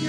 And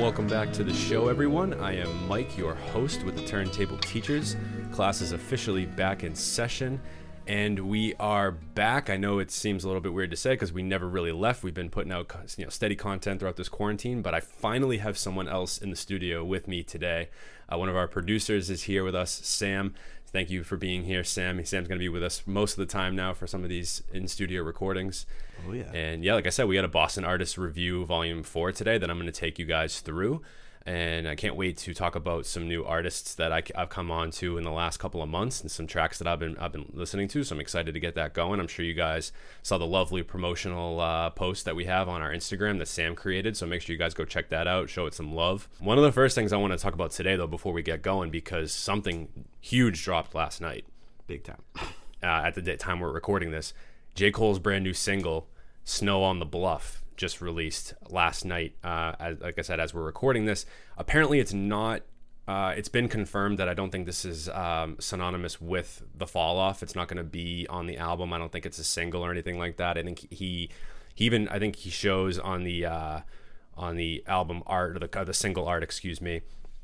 welcome back to the show, everyone. I am Mike, your host with the Turntable Teachers. Class is officially back in session, and we are back. I know it seems a little bit weird to say because we never really left. We've been putting out you know steady content throughout this quarantine, but I finally have someone else in the studio with me today. Uh, one of our producers is here with us, Sam. Thank you for being here, Sam. Sam's going to be with us most of the time now for some of these in studio recordings. Oh yeah. And yeah, like I said, we got a Boston Artist Review Volume 4 today that I'm going to take you guys through. And I can't wait to talk about some new artists that I, have come on to in the last couple of months and some tracks that I've been I've been listening to. So I'm excited to get that going. I'm sure you guys saw the lovely promotional uh, post that we have on our Instagram that Sam created. So make sure you guys go check that out, show it some love. One of the first things I want to talk about today, though, before we get going, because something huge dropped last night Big time. uh, at the time we're recording this. J. Cole's brand new single, Snow on the Bluff, just released last night. Uh, as, like I said, as we're recording this, apparently it's not. Uh, it's been confirmed that I don't think this is um, synonymous with the fall off. It's not going to be on the album. I don't think it's a single or anything like that. I think he, he even I think he shows on the uh, on the album art or the uh, the single art, excuse me.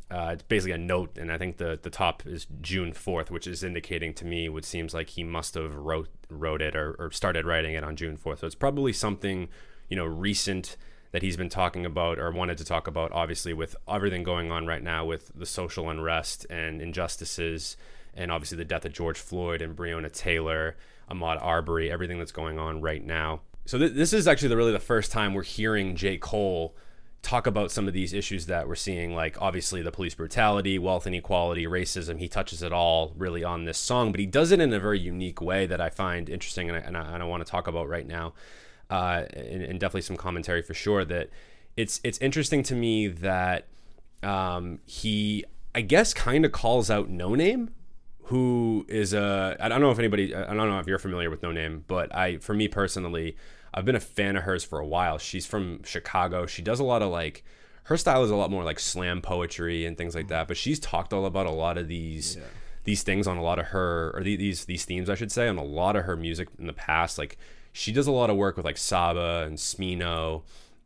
Uh, it's basically a note, and I think the the top is June fourth, which is indicating to me what seems like he must have wrote wrote it or, or started writing it on June fourth. So it's probably something you know recent that he's been talking about or wanted to talk about. Obviously, with everything going on right now with the social unrest and injustices, and obviously the death of George Floyd and Breonna Taylor, Ahmaud Arbery, everything that's going on right now. So th- this is actually the, really the first time we're hearing J. Cole talk about some of these issues that we're seeing, like obviously the police brutality, wealth inequality, racism. He touches it all really on this song, but he does it in a very unique way that I find interesting and I, and I, and I want to talk about right now. Uh, and, and, definitely some commentary for sure that it's it's interesting to me that um, he I guess kind of calls out Noname, who is a I don't know if anybody I don't know if you're familiar with Noname, but I for me personally I've been a fan of hers for a while. She's from Chicago. She does a lot of like her style is a lot more like slam poetry and things like that. But she's talked all about a lot of these yeah. these things on a lot of her or these these themes I should say on a lot of her music in the past. Like she does a lot of work with like Saba and Smino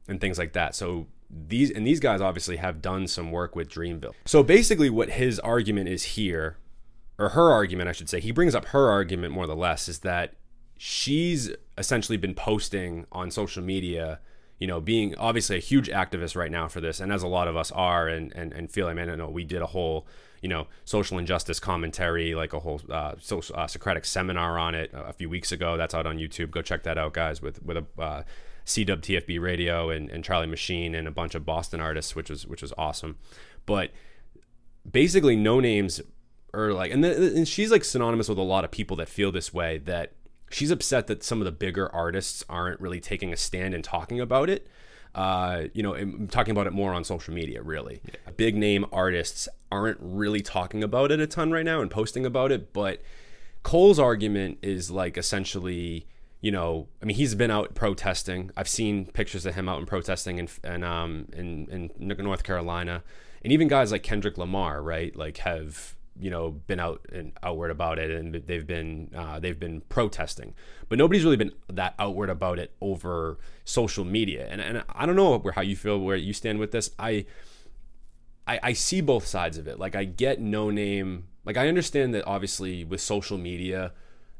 and things like that. So these and these guys obviously have done some work with Dreamville. So basically what his argument is here or her argument I should say, he brings up her argument more or less is that she's essentially been posting on social media you know, being obviously a huge activist right now for this, and as a lot of us are, and and, and feel, I mean, I know we did a whole, you know, social injustice commentary, like a whole uh, social, uh, Socratic seminar on it a few weeks ago. That's out on YouTube. Go check that out, guys, with with a uh, CW TFB radio and, and Charlie Machine and a bunch of Boston artists, which was which was awesome. But basically, no names are like, and, the, and she's like synonymous with a lot of people that feel this way that she's upset that some of the bigger artists aren't really taking a stand and talking about it. Uh, you know, I'm talking about it more on social media, really. Yeah. Big name artists aren't really talking about it a ton right now and posting about it. But Cole's argument is like essentially, you know, I mean, he's been out protesting. I've seen pictures of him out and protesting in, in, um, in, in North Carolina. And even guys like Kendrick Lamar, right, like have you know been out and outward about it and they've been uh, they've been protesting. But nobody's really been that outward about it over social media. And, and i don't know where how you feel where you stand with this. I, I i see both sides of it. Like i get Noname. Like i understand that obviously with social media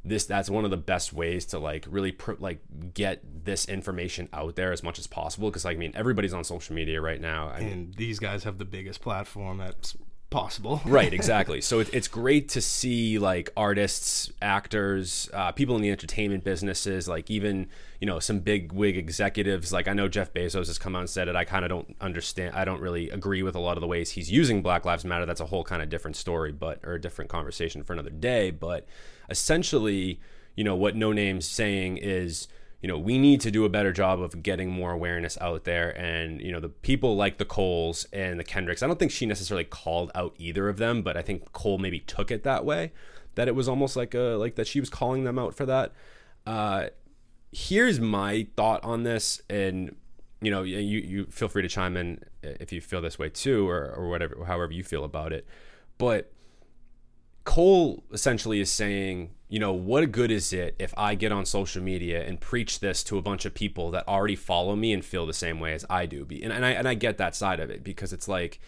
this that's one of the best ways to like really pr- like get this information out there as much as possible. Because like, i mean everybody's on social media right now. I and mean, these guys have the biggest platform that's possible. right, exactly. So it, it's great to see like artists, actors, uh, people in the entertainment businesses, like even you know some big wig executives. Like I know Jeff Bezos has come out and said it. I kind of don't understand. I don't really agree with a lot of the ways he's using Black Lives Matter. That's a whole kind of different story, but or a different conversation for another day. But essentially, you know what Noname's saying is you know, we need to do a better job of getting more awareness out there. And, you know, the people like the Coles and the Kendricks, I don't think she necessarily called out either of them, but I think Cole maybe took it that way, that it was almost like a, like that she was calling them out for that. Uh, here's my thought on this. And you know, you you feel free to chime in if you feel this way too, or or whatever, however you feel about it. But Cole essentially is saying, you know, what good is it if I get on social media and preach this to a bunch of people that already follow me and feel the same way as I do? And, and I and I get that side of it because it's like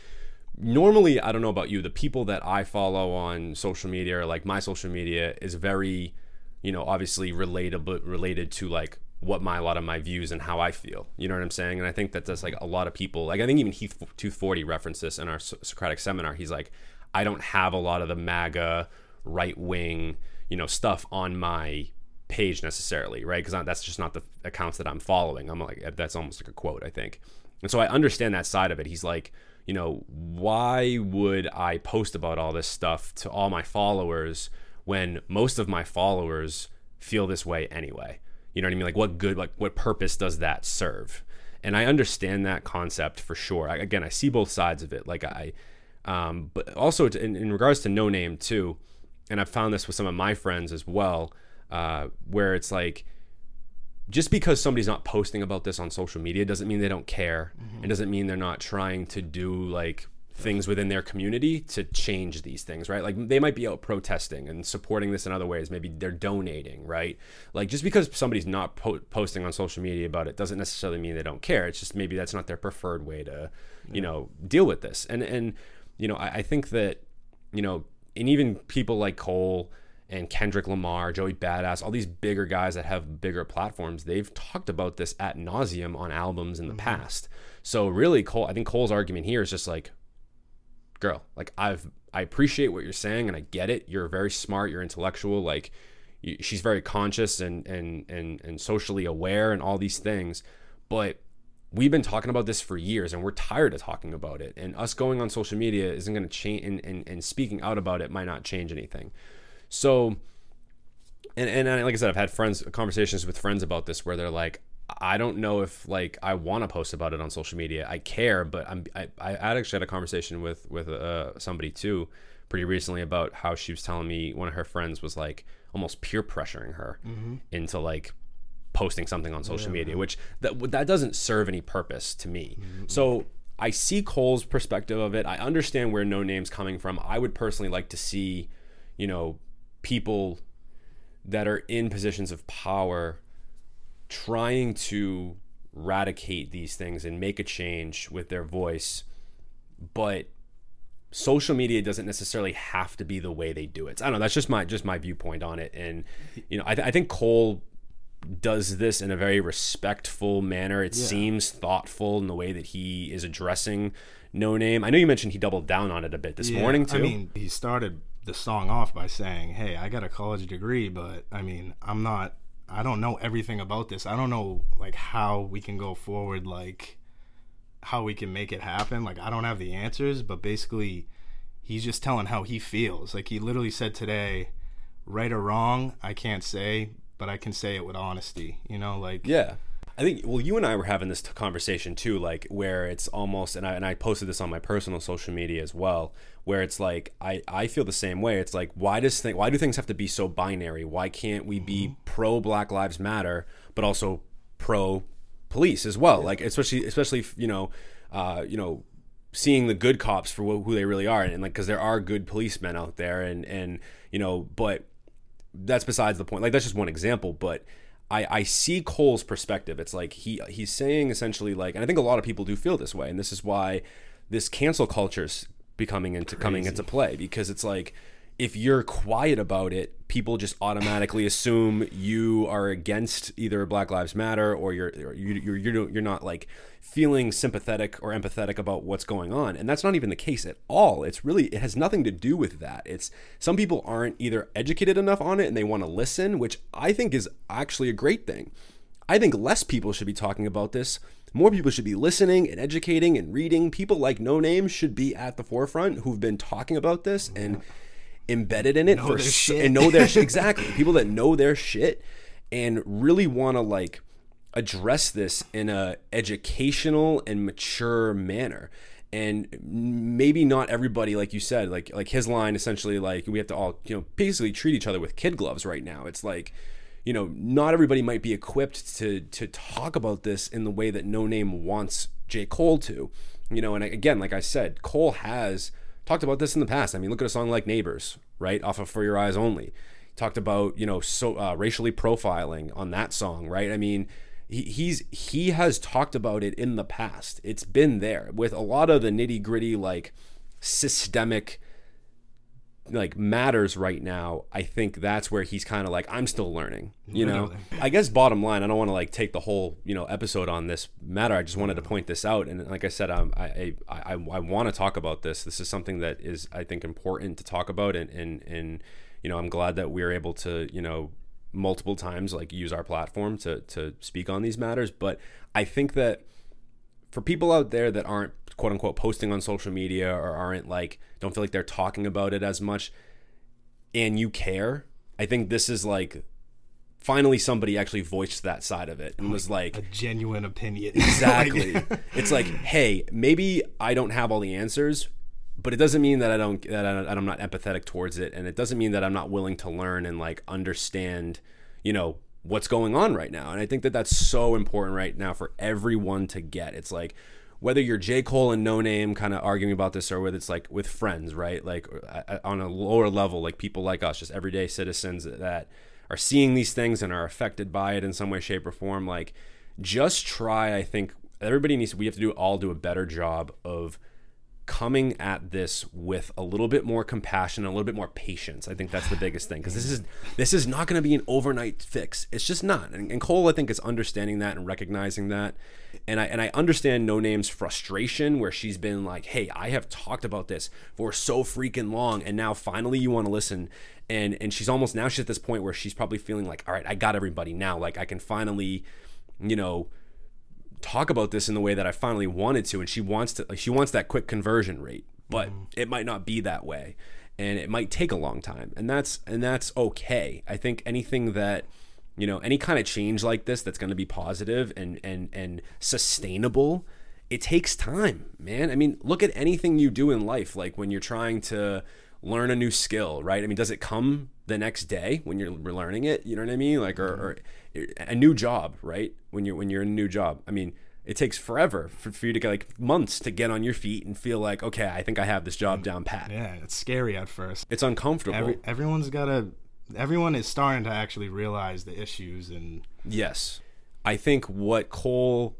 normally I don't know about you, the people that I follow on social media or like my social media is very, you know, obviously relatable related to like what my a lot of my views and how I feel. You know what I'm saying? And I think that that's like a lot of people. Like I think even Heath 240 referenced this in our Socratic seminar. He's like I don't have a lot of the MAGA right wing, you know, stuff on my page necessarily, right? Because that's just not the accounts that I'm following. I'm like, that's almost like a quote, I think. And so I understand that side of it. He's like, you know, why would I post about all this stuff to all my followers when most of my followers feel this way anyway? You know what I mean? Like, what good, like, what purpose does that serve? And I understand that concept for sure. I, again, I see both sides of it. Like, I, um, but also to, in, in, regards to Noname too, and I've found this with some of my friends as well, uh, where it's like just because somebody's not posting about this on social media doesn't mean they don't care, mm-hmm. and doesn't mean they're not trying to do like things within their community to change these things, right? Like they might be out protesting and supporting this in other ways. Maybe they're donating, right? Like just because somebody's not po- posting on social media about it doesn't necessarily mean they don't care. It's just maybe that's not their preferred way to, you know, deal with this. And and you know, I, I think that, you know, and even people like Cole and Kendrick Lamar, Joey Badass, all these bigger guys that have bigger platforms, they've talked about this at nauseum on albums in the mm-hmm. past. So really, Cole, I think Cole's argument here is just like, girl, like I've I appreciate what you're saying and I get it. You're very smart. You're intellectual. Like you, she's very conscious and and and and socially aware and all these things, but we've been talking about this for years and we're tired of talking about it. And us going on social media isn't going to change, and, and, and speaking out about it might not change anything. So, and, and like I said, I've had friends, conversations with friends about this where they're like, I don't know if like I want to post about it on social media. I care, but I'm I, I actually had a conversation with with uh, somebody too pretty recently about how she was telling me one of her friends was like almost peer pressuring her mm-hmm. into like posting something on social yeah, media, which that that doesn't serve any purpose to me. Mm-hmm. So I see Cole's perspective of it. I understand where Noname's coming from. I would personally like to see, you know, people that are in positions of power trying to eradicate these things and make a change with their voice, but social media doesn't necessarily have to be the way they do it. I don't know. That's just my just my viewpoint on it. And you know, I, th- I think Cole does this in a very respectful manner. It yeah. seems thoughtful in the way that he is addressing Noname. I know you mentioned he doubled down on it a bit this yeah, morning too. I mean, he started the song off by saying, "Hey, I got a college degree, but I mean, I'm not I don't know everything about this. I don't know like how we can go forward like how we can make it happen. Like I don't have the answers, but basically he's just telling how he feels. Like he literally said today, right or wrong, I can't say, but I can say it with honesty. You know, like yeah. I think well, you and I were having this conversation too, like where it's almost, and I and I posted this on my personal social media as well, where it's like I I feel the same way. It's like why does thing why do things have to be so binary? Why can't we be mm-hmm. pro Black Lives Matter but also pro police as well? Like especially especially you know, uh, you know seeing the good cops for who they really are and, and like because there are good policemen out there and and you know but that's besides the point. Like that's just one example, but I, I see Cole's perspective. It's like he he's saying essentially like, and I think a lot of people do feel this way, and this is why this cancel culture is becoming into Crazy. coming into play because it's like if you're quiet about it, people just automatically assume you are against either Black Lives Matter or you're you're you're, you're not like feeling sympathetic or empathetic about what's going on. And that's not even the case at all. It's really it has nothing to do with that. It's some people aren't either educated enough on it and they want to listen, which I think is actually a great thing. I think less people should be talking about this. More people should be listening and educating and reading. People like Noname should be at the forefront who've been talking about this and embedded in it know for and know their shit. exactly people that know their shit and really want to like address this in a educational and mature manner and maybe not everybody like you said like like his line essentially like we have to all you know basically treat each other with kid gloves right now it's like you know, not everybody might be equipped to to talk about this in the way that Noname wants J. Cole to. You know, and again, like I said, Cole has talked about this in the past. I mean, look at a song like Neighbors, right? Off of For Your Eyes Only. Talked about, you know, so uh, racially profiling on that song, right? I mean, he, he's he has talked about it in the past. It's been there with a lot of the nitty gritty, like systemic like matters right now i think that's where he's kind of like i'm still learning you know? i guess bottom line i don't want to like take the whole you know episode on this matter i just wanted to point this out and like i said um, i i i, I want to talk about this this is something that is i think important to talk about and and and you know i'm glad that we're able to you know multiple times like use our platform to to speak on these matters but i think that for people out there that aren't quote unquote posting on social media or aren't like don't feel like they're talking about it as much and you care i think this is like finally somebody actually voiced that side of it and was like a genuine opinion. Exactly. It's like hey maybe i don't have all the answers but it doesn't mean that i don't that i'm not empathetic towards it and it doesn't mean that i'm not willing to learn and like understand you know what's going on right now and i think that that's so important right now for everyone to get. It's like whether you're J. Cole and Noname kind of arguing about this, or whether it's like with friends, right? Like uh, on a lower level, like people like us, just everyday citizens that are seeing these things and are affected by it in some way, shape, or form. Like, just try. I think everybody needs. We have to do all do a better job of coming at this with a little bit more compassion, a little bit more patience. I think that's the biggest thing because this is this is not going to be an overnight fix. It's just not. And, and, Cole, I think, is understanding that and recognizing that. And I and I understand Noname's frustration where she's been like, "Hey, I have talked about this for so freaking long, and now finally you want to listen." And and she's almost now she's at this point where she's probably feeling like, "All right, I got everybody now. Like I can finally, you know." Talk about this in the way that I finally wanted to and she wants to she wants that quick conversion rate but mm-hmm. it might not be that way and it might take a long time and that's and that's okay I think anything that you know any kind of change like this that's going to be positive and and and sustainable it takes time man I mean look at anything you do in life like when you're trying to learn a new skill right I mean does it come the next day when you're learning it you know what I mean like or, mm-hmm. or eh, a new job, right? When you're when you're in a new job, I mean, it takes forever for, for you to get like months to get on your feet and feel like, okay, I think I have this job mm-hmm. down pat. Yeah, it's scary at first. It's uncomfortable. Every, everyone's got to. Everyone is starting to actually realize the issues and. Yes, I think what Cole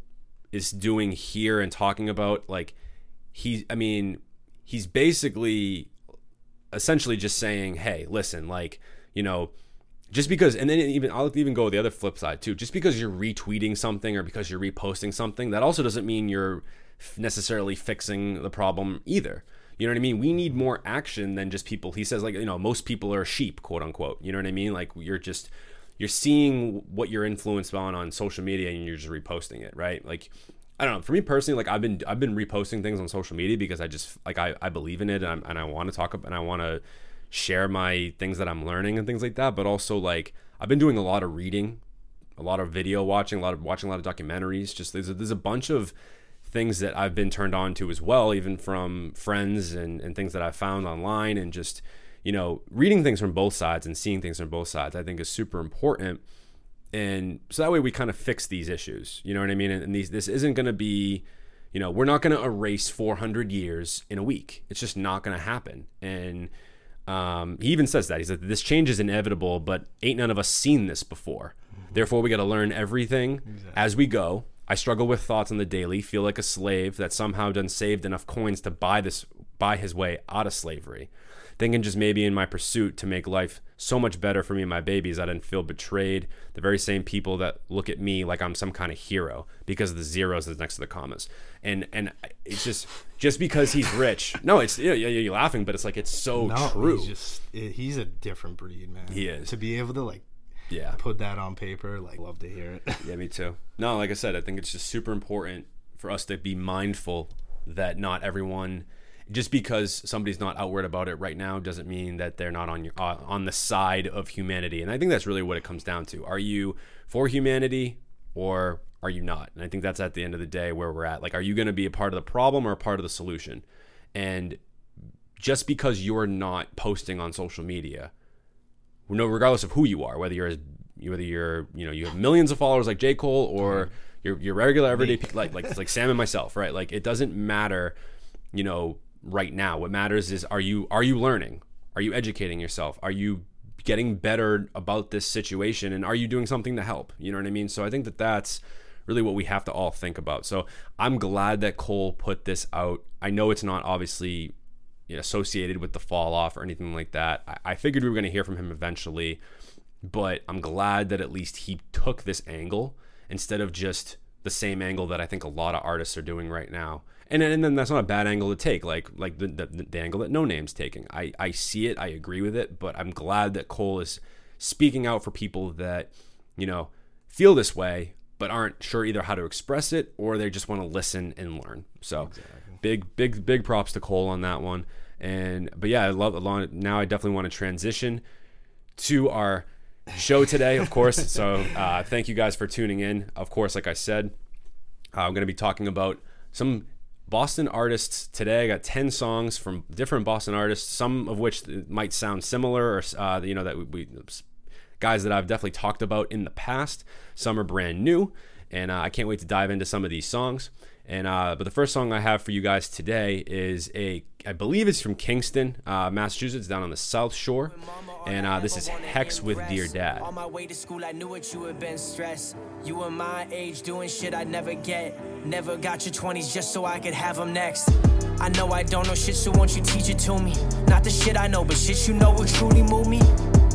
is doing here and talking about, like, he. I mean, he's basically, essentially, just saying, "Hey, listen, like, you know." just because and then even I'll even go the other flip side too. Just because you're retweeting something or because you're reposting something, that also doesn't mean you're necessarily fixing the problem either. You know what I mean? We need more action than just people. He says like, you know, most people are sheep, quote unquote. You know what I mean? Like you're just you're seeing what you're influenced on on social media and you're just reposting it, right? Like I don't know. For me personally, like I've been I've been reposting things on social media because I just like I, I believe in it and, and I want to talk about and I want to share my things that I'm learning and things like that. But also like I've been doing a lot of reading, a lot of video watching, a lot of watching a lot of documentaries. Just there's a, there's a bunch of things that I've been turned on to as well, even from friends and, and things that I found online and just, you know, reading things from both sides and seeing things from both sides, I think is super important. And so that way we kind of fix these issues. You know what I mean? And, and these this isn't going to be, you know, we're not going to erase 400 years in a week. It's just not going to happen. And um, he even says that he said this change is inevitable, but ain't none of us seen this before. Mm-hmm. Therefore, we got to learn everything exactly. as we go. I struggle with thoughts on the daily, feel like a slave that somehow done saved enough coins to buy this buy his way out of slavery thinking just maybe in my pursuit to make life so much better for me and my babies, I didn't feel betrayed. The very same people that look at me like I'm some kind of hero because of the zeros that's next to the commas. And and it's just just because he's rich. No, it's yeah, yeah, you're laughing, but it's like it's so no, true. He's just he's a different breed, man. He is. To be able to like yeah put that on paper, like love to hear it. yeah, me too. No, like I said, I think it's just super important for us to be mindful that not everyone just because somebody's not outward about it right now doesn't mean that they're not on your uh, on the side of humanity. And I think that's really what it comes down to. Are you for humanity or are you not? And I think that's at the end of the day where we're at. Like, are you going to be a part of the problem or a part of the solution? And just because you're not posting on social media, no, regardless of who you are, whether you're as whether you're you know you have millions of followers like J Cole or you're you're regular everyday people like like like Sam and myself, right? Like it doesn't matter, you know, right now. What matters is are you are you learning? Are you educating yourself? Are you getting better about this situation and are you doing something to help? You know what I mean? So I think that that's really what we have to all think about. So I'm glad that Cole put this out. I know it's not obviously associated with the fall off or anything like that. I, figured we were going to hear from him eventually, but I'm glad that at least he took this angle instead of just the same angle that I think a lot of artists are doing right now. And, and then that's not a bad angle to take, like like the, the, the angle that Noname's taking. I, I see it, I agree with it, but I'm glad that Cole is speaking out for people that, you know, feel this way, but aren't sure either how to express it or they just want to listen and learn. So exactly. big, big, big props to Cole on that one. And but yeah, I love along now. I definitely want to transition to our show today, of course. so uh, thank you guys for tuning in. Of course, like I said, uh, I'm going to be talking about some Boston artists today. I got 10 songs from different Boston artists, some of which might sound similar or, uh, you know, that we, we, guys that I've definitely talked about in the past. Some are brand new, and uh, I can't wait to dive into some of these songs. And uh, but the first song I have for you guys today is a I believe it's from Kingston, uh, Massachusetts, down on the South Shore. And uh, this is Hex with Dear Dad. On my way to school, I knew what you had been stressed. You were my age, doing shit I'd never get. Never got your 20s just so I could have them next. I know I don't know shit, so won't you teach it to me? Not the shit I know, but shit you know will truly move me.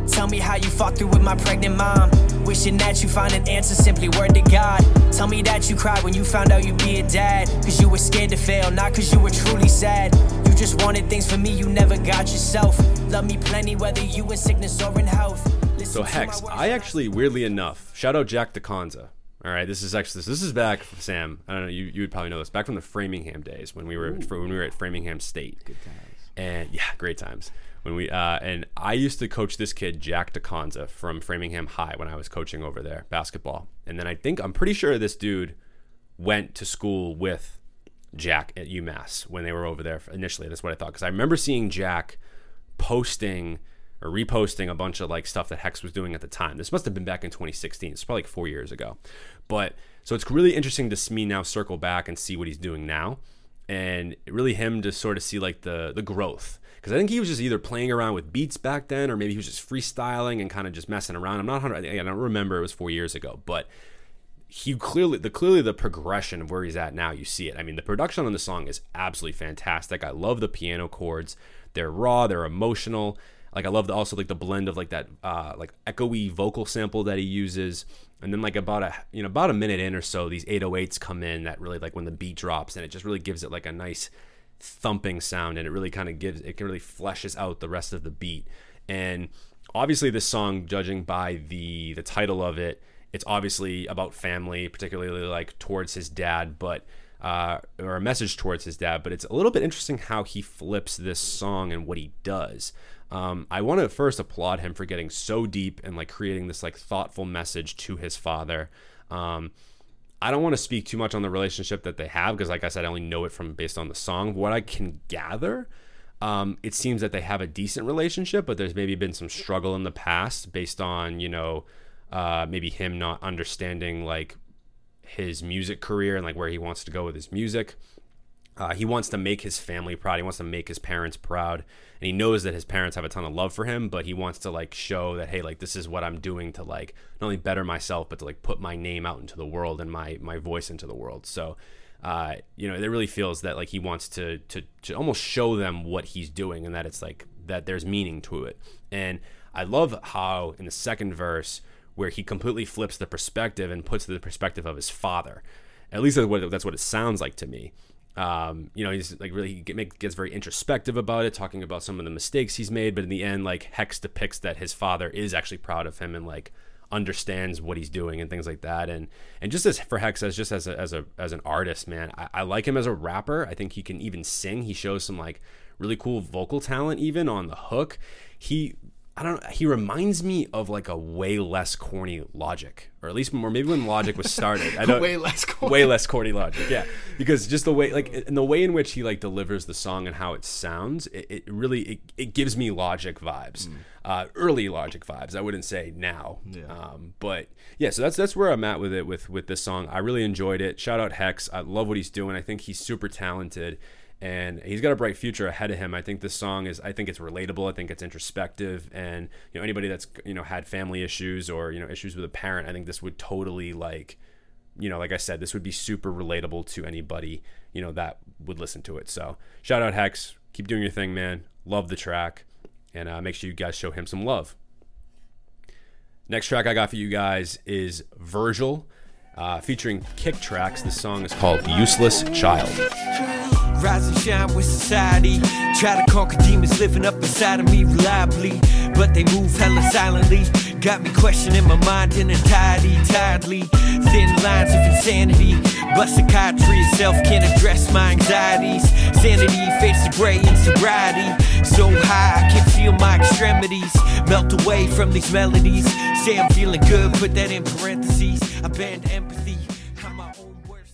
Tell me how you fought through with my pregnant mom. Wishing that you find an answer, simply word to God. Tell me that you cried when you found out you'd be a dad. Cause you were scared to fail, not cause you were truly sad. You just wanted things for me you never got yourself. Love me plenty, whether you in sickness or in health. Listen so Hex, I actually, weirdly enough, shout out Jack DeConza. All right, this is actually this is back, Sam. I don't know. You, you would probably know this. Back from the Framingham days when we were Ooh. when we were at Framingham State. Good times. And yeah, great times when we uh, and I used to coach this kid Jack DeConza from Framingham High when I was coaching over there basketball, and then I think I'm pretty sure this dude went to school with Jack at UMass when they were over there initially. That's what I thought because I remember seeing Jack posting or reposting a bunch of like stuff that Hex was doing at the time. This must have been back in 2016. It's probably like four years ago, but so it's really interesting to see me now circle back and see what he's doing now, and really him to sort of see like the the growth because I think he was just either playing around with beats back then, or maybe he was just freestyling and kind of just messing around. I'm not 100. I don't remember. It was four years ago, but he clearly the clearly the progression of where he's at now. You see it. I mean, the production on the song is absolutely fantastic. I love the piano chords. They're raw. They're emotional. Like I love the, also like the blend of like that uh, like echoey vocal sample that he uses, and then like about a you know about a minute in or so, these 808s come in that really like when the beat drops and it just really gives it like a nice thumping sound and it really kind of gives it really fleshes out the rest of the beat. And obviously this song judging by the the title of it it's obviously about family particularly like towards his dad but uh, or a message towards his dad but it's a little bit interesting how he flips this song and what he does. Um, i want to first applaud him for getting so deep and like creating this like thoughtful message to his father. Um, I don't want to speak too much on the relationship that they have because, like I said, I only know it from based on the song. What I can gather, um, it seems that they have a decent relationship, but there's maybe been some struggle in the past based on you know uh, maybe him not understanding like his music career and like where he wants to go with his music. Uh, he wants to make his family proud. He wants to make his parents proud, and he knows that his parents have a ton of love for him. But he wants to like show that hey, like this is what I'm doing to like not only better myself, but to like put my name out into the world and my my voice into the world. So, uh, you know, it really feels that like he wants to to to almost show them what he's doing, and that it's like that there's meaning to it. And I love how in the second verse where he completely flips the perspective and puts the perspective of his father. At least that's what, that's what it sounds like to me um, you know, he's like really gets very introspective about it, talking about some of the mistakes he's made. But in the end, like Hex depicts that his father is actually proud of him and like understands what he's doing and things like that. And and just as for Hex as just as a as a as an artist, man, I, I like him as a rapper. I think he can even sing. He shows some like really cool vocal talent even on the hook. He I don't know. He reminds me of like a way less corny Logic, or at least more maybe when Logic was started. I don't, Way less corny. way less corny Logic. Yeah, because just the way like and the way in which he like delivers the song and how it sounds, it, it really it, it gives me Logic vibes, uh, early Logic vibes. I wouldn't say now, Yeah. um, but yeah. So that's that's where I'm at with it with with this song. I really enjoyed it. Shout out Hex. I love what he's doing. I think he's super talented and he's got a bright future ahead of him. I think this song is I think it's relatable. I think it's introspective and you know anybody that's you know had family issues or you know issues with a parent, I think this would totally like you know like I said this would be super relatable to anybody, you know that would listen to it. So, shout out Hex. Keep doing your thing, man. Love the track and uh, make sure you guys show him some love. Next track I got for you guys is Virgil, uh, featuring Kick Tracks. This song is called Useless Child. Rise and shine with society. Try to conquer demons living up inside of me reliably. But they move hella silently. Got me questioning my mind in entirety, tiredly. Thin lines of insanity. But psychiatry itself can't address my anxieties. Sanity fades to gray in sobriety. So high, I can feel my extremities. Melt away from these melodies. Say I'm feeling good, put that in parentheses. I banned empathy.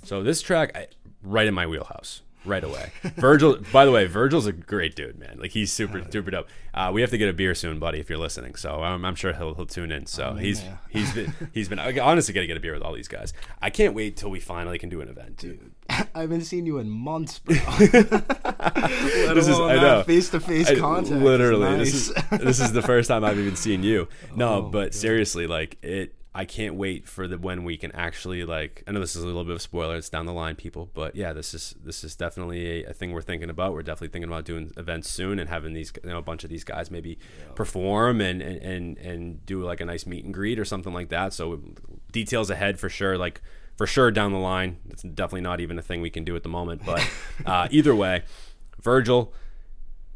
So this track, I, right in my wheelhouse, right away. Virgil, by the way, Virgil's a great dude, man. Like he's super, super dope. Uh, we have to get a beer soon, buddy, if you're listening. So um, I'm sure he'll, he'll tune in. So he's yeah. he's been he's been I honestly gotta get a beer with all these guys. I can't wait till we finally can do an event, dude. I haven't seen you in months, bro. This is I know face-to-face I- contact. is Literally, this is this is the first time I've even seen you. No, Oh, but seriously, like it. I can't wait for the when we can actually like. I know this is a little bit of a spoiler. It's down the line, people, but yeah, this is this is definitely a, a thing we're thinking about. We're definitely thinking about doing events soon and having these you know a bunch of these guys maybe perform and, and and and do like a nice meet and greet or something like that. So details ahead for sure. Like for sure down the line. It's definitely not even a thing we can do at the moment, but uh, either way, Virgil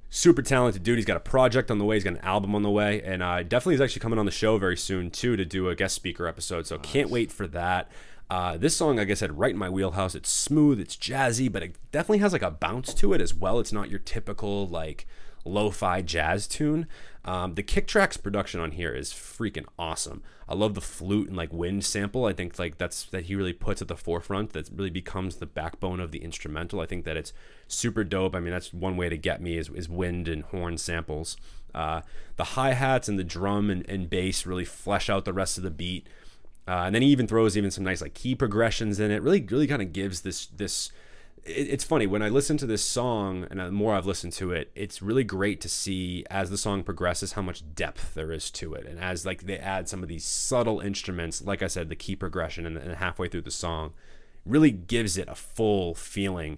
super talented dude. He's got a project on the way. He's got an album on the way, and uh, definitely is actually coming on the show very soon too to do a guest speaker episode. So can't wait for that. Uh, this song, like I said, right in my wheelhouse. It's smooth, it's jazzy, but it definitely has like a bounce to it as well. It's not your typical like lo-fi jazz tune. Um, the kick tracks production on here is freaking awesome. I love the flute and like wind sample. I think like that's that he really puts at the forefront. That really becomes the backbone of the instrumental. I think that it's super dope. I mean, that's one way to get me is, is wind and horn samples. Uh, the hi hats and the drum and, and bass really flesh out the rest of the beat. Uh, and then he even throws even some nice like key progressions in it. Really, really kind of gives this this. It, it's funny when I listen to this song, and the more I've listened to it, it's really great to see as the song progresses how much depth there is to it, and as like they add some of these subtle instruments, like I said, the key progression, and, and halfway through the song, really gives it a full feeling.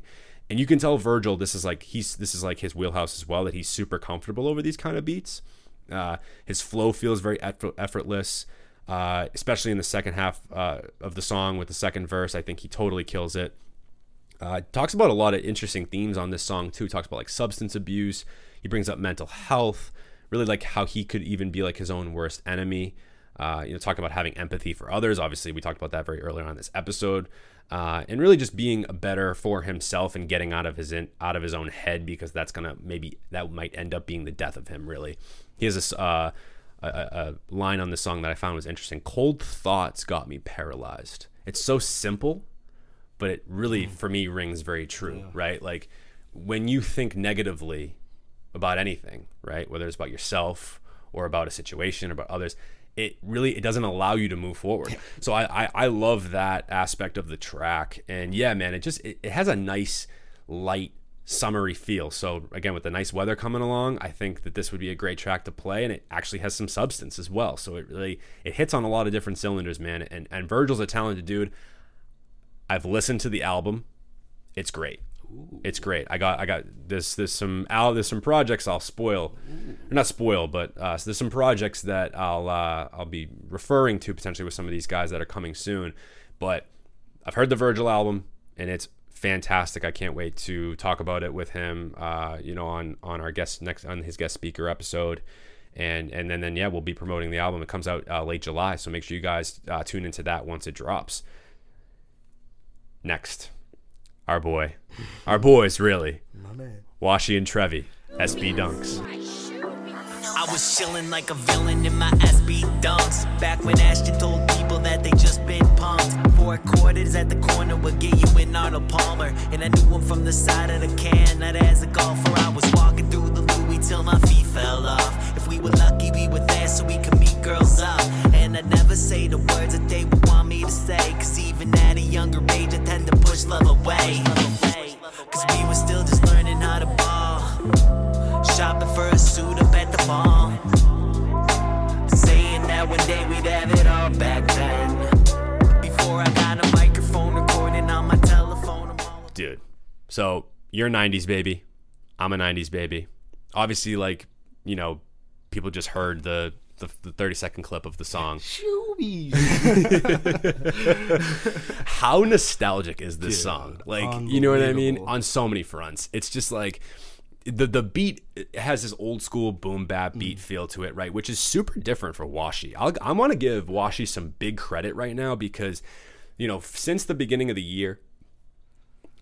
And you can tell Virgil this is like he's this is like his wheelhouse as well that he's super comfortable over these kind of beats. Uh, his flow feels very effort- effortless uh, especially in the second half uh, of the song with the second verse. I think he totally kills it. Uh, talks about a lot of interesting themes on this song too. Talks about like substance abuse. He brings up mental health. Really like how he could even be like his own worst enemy. Uh, you know, talking about having empathy for others. Obviously, we talked about that very early on this episode, uh, and really just being better for himself and getting out of his in, out of his own head because that's gonna maybe that might end up being the death of him. Really, he has this uh, a, a line on this song that I found was interesting. Cold thoughts got me paralyzed. It's so simple, but it really mm. for me rings very true, right? Like when you think negatively about anything, right? Whether it's about yourself or about a situation or about others, it really it doesn't allow you to move forward. So I I, I love that aspect of the track, and yeah, man, it just it, it has a nice light summery feel. So again, with the nice weather coming along, I think that this would be a great track to play, and it actually has some substance as well. So it really it hits on a lot of different cylinders, man. And and Virgil's a talented dude. I've listened to the album. It's great. It's great. I got I got this there's some Al there's some projects I'll spoil, or not spoil, but uh, so there's some projects that I'll uh, I'll be referring to potentially with some of these guys that are coming soon. But I've heard the Virgil album and it's fantastic. I can't wait to talk about it with him. Uh, you know, on on our guest next on his guest speaker episode, and and then then yeah, we'll be promoting the album. It comes out uh, late July, so make sure you guys uh, tune into that once it drops. Next, our boy, our boys really, My man. Washi and Trevi, SB Dunks. I was chilling like a villain in my SB dunks. Back when Ashton told people that they just been punked. Four quarters at the corner would get you in Arnold Palmer. And I knew him from the side of the can, not as a golfer. I was walking through the Louis till my feet fell off. If we were lucky, we were there so we could meet girls up. I'd never say the words that they would want me to say. Cause even at a younger age, I tend to push love away. Cause we were still just learning how to ball. Shopping for a suit up at the mall. Saying that one day we'd have it all back then. Before I got a microphone recording on my telephone. Dude. So you're a 90s baby. I'm a 90s baby. Obviously, like, you know, people just heard the, the, the 30 second clip of the song. How nostalgic is this Dude, song? Like, you know what I mean? On so many fronts. It's just like the the beat has this old school boom bap beat Mm. feel to it, right? Which is super different for Washi. I'll, I want to give Washi some big credit right now because, you know, since the beginning of the year,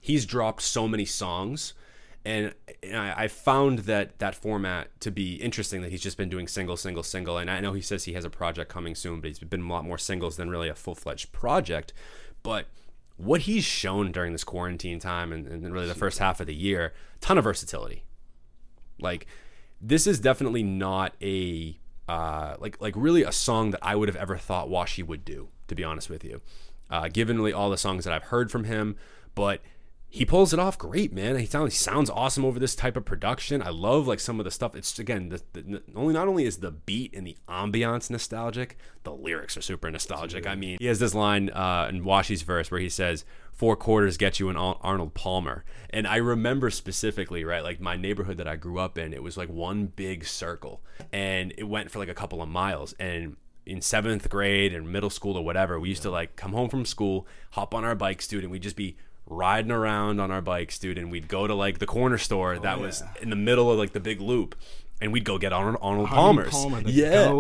he's dropped so many songs and, and I, I found that that format to be interesting that he's just been doing single single single. And i know he says he has a project coming soon but he's been a lot more singles than really a full-fledged project. But what he's shown during this quarantine time and, and really the first half of the year ton of versatility. Like this is definitely not a uh, like like really a song that I would have ever thought Washi would do. To be honest with you, uh, given really all the songs that I've heard from him, but he pulls it off great, man. He sounds he sounds awesome over this type of production. I love like some of the stuff. It's again the, the only not only is the beat and the ambiance nostalgic, the lyrics are super nostalgic. I mean, he has this line uh, in Washi's verse where he says, four quarters get you an Arnold Palmer. And I remember specifically, right, like my neighborhood that I grew up in, it was like one big circle and it went for like a couple of miles. And in seventh grade and middle school or whatever, we used to like come home from school, hop on our bikes, dude, and we'd just be riding around on our bikes, dude, and we'd go to like the corner store that was in the middle of like the big loop. And we'd go get Arnold, Arnold Palmer's. Palmer, yeah.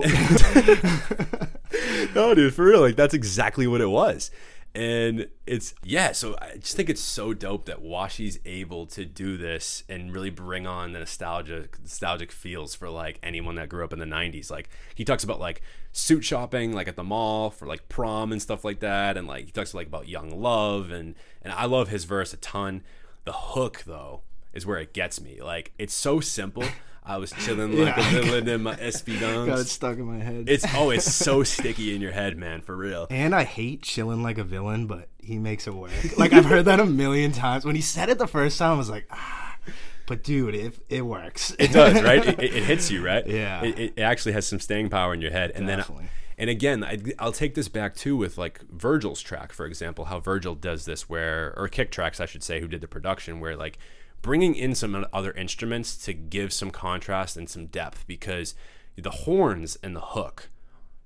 no, dude, for real. Like that's exactly what it was. And it's yeah, so I just think it's so dope that Washi's able to do this and really bring on the nostalgia nostalgic feels for like anyone that grew up in the 90s. Like he talks about like suit shopping like at the mall for like prom and stuff like that and like he talks like about young love and and I love his verse a ton. The hook though is where it gets me. Like it's so simple. I was chilling like Yeah. a villain in my SB Got it stuck in my head. It's oh, it's so sticky in your head, man, for real. and I hate chilling like a villain, but he makes it work. Like I've heard that a million times. When he said it the first time, I was like, ah. But dude, it it works. It does, right? It, it, it hits you, right? Yeah. It, it actually has some staying power in your head, and Definitely. then, and again, I, I'll take this back too with like Virgil's track, for example, how Virgil does this, where or kick tracks, I should say, who did the production, where like bringing in some other instruments to give some contrast and some depth, because the horns and the hook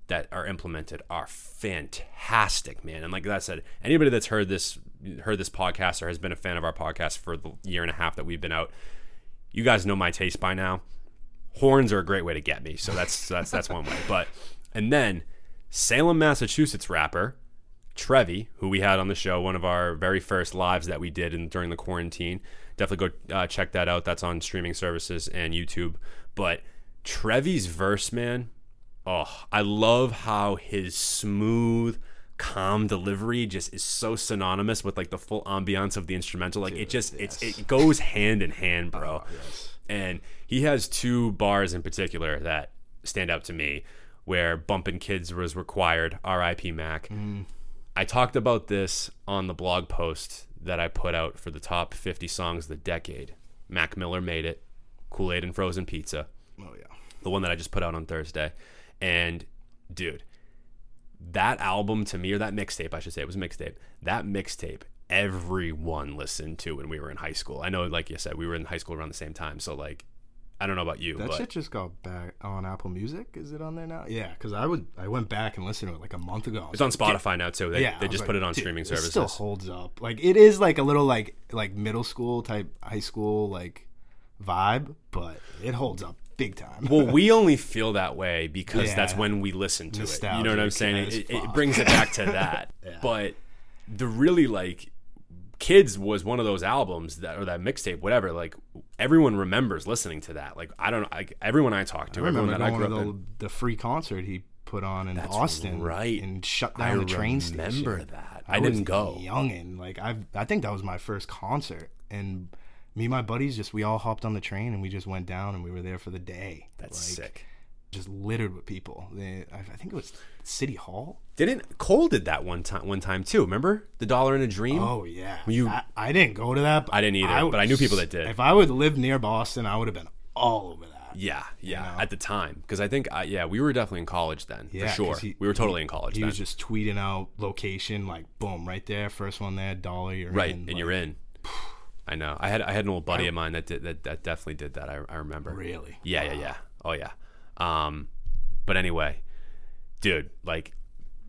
that are implemented are fantastic, man. And like I said, anybody that's heard this heard this podcast or has been a fan of our podcast for the year and a half that we've been out, you guys know my taste by now. Horns are a great way to get me, so that's that's that's one way. But and then Salem, Massachusetts rapper Trevi, who we had on the show, one of our very first lives that we did in, during the quarantine. Definitely go uh, check that out. That's on streaming services and YouTube. But Trevi's verse, man, oh, I love how his smooth, calm delivery just is so synonymous with like the full ambiance of the instrumental. Like it just it's it goes hand in hand, bro. And he has two bars in particular that stand out to me, where bumping kids was required. R.I.P. Mac. I talked about this on the blog post that I put out for the top 50 songs of the decade. Mac Miller made it. Kool Aid and Frozen Pizza oh yeah. the one that I just put out on Thursday. And dude, that album to me, or that mixtape, I should say, it was a mixtape. That mixtape, everyone listened to when we were in high school. I know, like you said, we were in high school around the same time. So, like, I don't know about you, That but shit just got back on Apple Music. Is it on there now? Yeah, because I would I went back and listened to it like a month ago. it's on Spotify now too. They, yeah, they just like, put it on streaming It still holds up. Like it is like a little like like middle school type high school like vibe, but it holds up big time. well, we only feel that way because that's when we listen to it. You know what I'm saying? It, it brings it back to that. Yeah. But the really like Kids was one of those albums that or that mixtape, whatever. Like everyone remembers listening to that. Like I don't like everyone I talked to, I remember everyone that I grew up the, in. the free concert he put on in Boston, right. and shut I down the train station. remember station. that. I didn't was go. Youngin, like I, I think that was my first concert, and me and my buddies just we all hopped on the train and we just went down and we were there for the day. That's Like, sick. Just littered with people. They, I, I think it was City Hall. Didn't Cole did that one time? One time too. Remember the Dollar and a Dream? Oh yeah, You- I, I didn't go to that. I didn't either, but I knew people that did. If I would live near Boston, I would have been all over that. Yeah, yeah. know? At the time, because I think, uh, yeah, we were definitely in college then, Yeah, for sure. he- we were totally in college He then. was just tweeting out location, like boom, right there, first one there, dollar, you're right, in. and like, you're in. I know. I had I had an old buddy of mine that did that. That definitely did that. I, I remember. Really? Yeah, yeah, yeah. Oh yeah. Um, but anyway, dude, like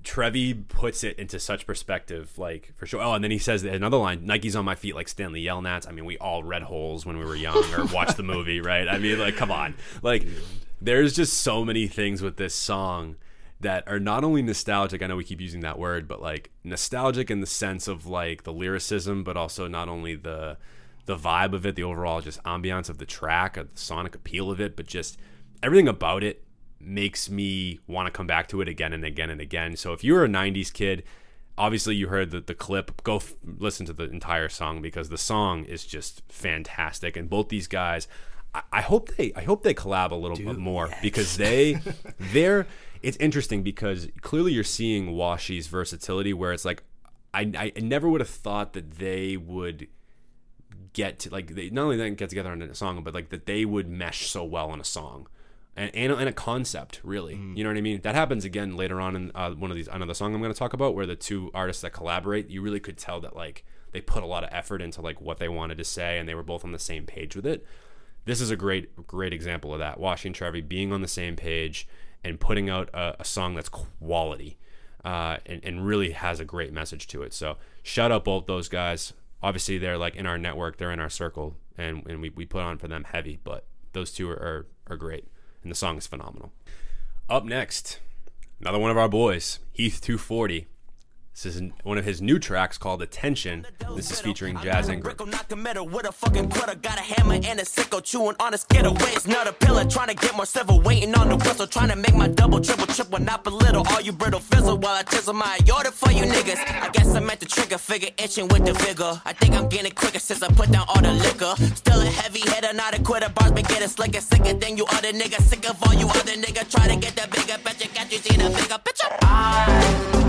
Trevi puts it into such perspective, like for sure. Oh, and then he says another line: "Nike's on my feet like Stanley Yelnats." I mean, we all read holes when we were young or watched the movie, right? I mean, like, come on, like, there's just so many things with this song that are not only nostalgic. I know we keep using that word, but like nostalgic in the sense of like the lyricism, but also not only the the vibe of it, the overall just ambiance of the track, of the sonic appeal of it, but just everything about it makes me want to come back to it again and again and again. So if you're a 90s kid, obviously you heard the, the clip, go f- listen to the entire song because the song is just fantastic. And both these guys, I, I hope they I hope they collab a little bit more because they they're it's interesting because clearly you're seeing Washi's versatility where it's like I, I never would have thought that they would get to like they not only then get together on a song, but like that they would mesh so well on a song. And, and, and a concept, really. You know what I mean? That happens again later on in uh, one of these another song I'm going to talk about, where the two artists that collaborate, you really could tell that like they put a lot of effort into like what they wanted to say, and they were both on the same page with it. This is a great great example of that. Washi and Trevi being on the same page and putting out a, a song that's quality uh, and, and really has a great message to it. So shout out both those guys. Obviously, they're like in our network, they're in our circle, and, and we, we put on for them heavy, but those two are, are, are great, and the song is phenomenal. Up next, another one of our boys, Heath 240. This is one of his new tracks called Attention. This is featuring Jazz with a fucking. Got a hammer and a sickle, chewing on a. Waist, not a pillar, trying to get more civil. Waiting on the whistle, trying to make my double, triple, triple, not. All you brittle fizzle while I chisel my for you niggas. I guess I meant the trigger figure, itching with the vigor. I think I'm getting quicker since I put down all the liquor. Still a heavy hitter, not a quitter. Bars been getting slicker, sicker than you other niggas. Sick of all you other niggas. Try to get that bigger, bet you got you see the bigger picture.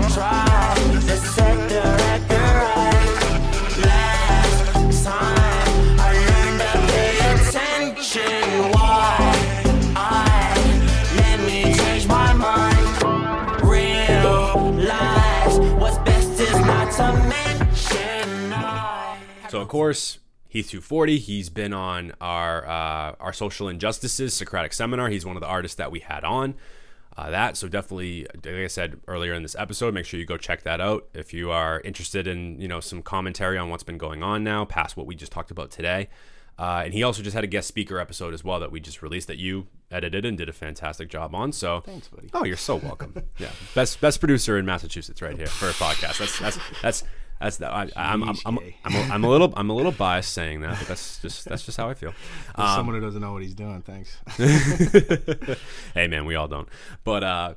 So of course, Heath 240. He's been on our uh, our social injustices Socratic seminar. He's one of the artists that we had on uh, that. So definitely, like I said earlier in this episode, make sure you go check that out if you are interested in you know some commentary on what's been going on now, past what we just talked about today. Uh, and he also just had a guest speaker episode as well that we just released that you edited and did a fantastic job on. So Thanks, buddy. Oh, you're so welcome. yeah, best best producer in Massachusetts right here for a podcast. That's that's that's that's the, I, I'm I'm I'm, I'm, a, I'm a little I'm a little biased saying that, but that's just that's just how I feel. Um, someone who doesn't know what he's doing. Thanks. hey man, we all don't. But uh,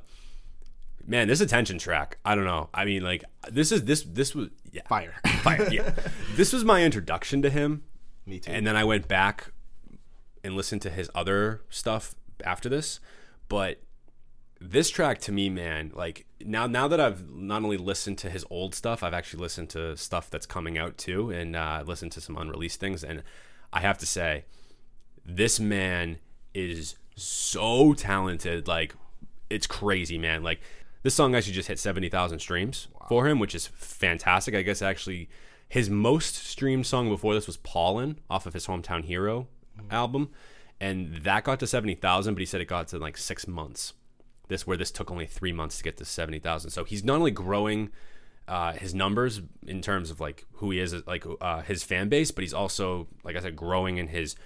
man, this attention track, I don't know. I mean, like this is this this was yeah Fire. fire yeah. This was my introduction to him. Me too. And then I went back and listened to his other stuff after this. But this track to me, man, like now now that I've not only listened to his old stuff, I've actually listened to stuff that's coming out too, and uh, listened to some unreleased things. And I have to say, this man is so talented. Like it's crazy, man. Like this song actually just hit seventy thousand streams for him, which is fantastic. I guess actually his most streamed song before this was "Pollen" off of his hometown hero album, and that got to seventy thousand. But he said it got to like six months. This where this took only three months to get to seventy thousand. So he's not only growing uh, his numbers in terms of like who he is, like uh, his fan base, but he's also, like I said, growing in his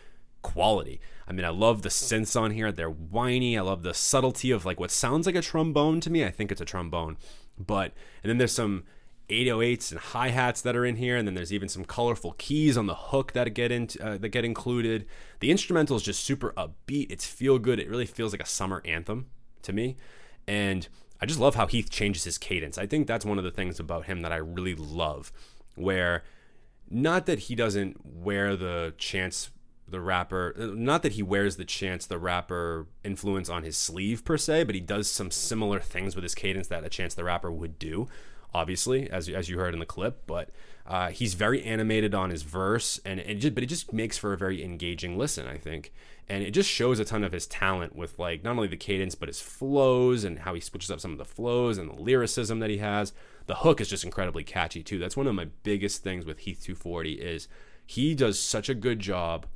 quality. I mean, I love the synths on here. They're whiny. I love the subtlety of like what sounds like a trombone to me. I think it's a trombone, but and then there's some 808s and hi hats that are in here, and then there's even some colorful keys on the hook that get in uh, that get included. The instrumental is just super upbeat. It's feel good. It really feels like a summer anthem to me, and I just love how Heath changes his cadence. I think that's one of the things about him that I really love, where not that he doesn't wear the chance the rapper not that he wears the chance the rapper influence on his sleeve per se but he does some similar things with his cadence that a chance the rapper would do obviously as, as you heard in the clip. But uh, he's very animated on his verse and it just, but it just makes for a very engaging listen i think and it just shows a ton of his talent with like not only the cadence but his flows and how he switches up some of the flows and the lyricism that he has the hook is just incredibly catchy too that's one of my biggest things with heath 240 is he does such a good job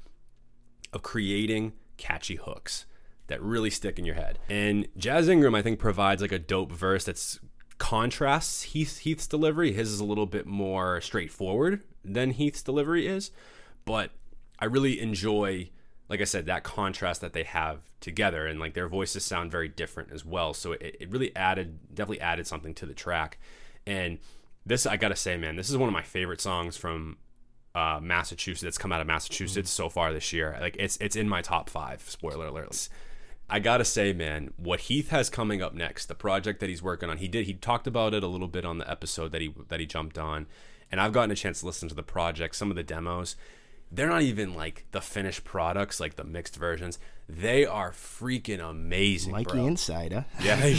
of creating catchy hooks that really stick in your head. And Jazz Ingram, I think, provides like a dope verse that's contrasts Heath, Heath's delivery. His is a little bit more straightforward than Heath's delivery is, but I really enjoy, like I said, that contrast that they have together, and like their voices sound very different as well. So it, it really added, definitely added something to the track. And this, I gotta say, man, this is one of my favorite songs from uh, Massachusetts that's come out of Massachusetts so far this year. Like it's it's in my top five. Spoiler alerts. I gotta say, man, what Heath has coming up next, the project that he's working on. He did he talked about it a little bit on the episode that he that he jumped on, and I've gotten a chance to listen to the project, some of the demos. They're not even like the finished products, like the mixed versions. They are freaking amazing, Mikey bro. Insider. Yeah,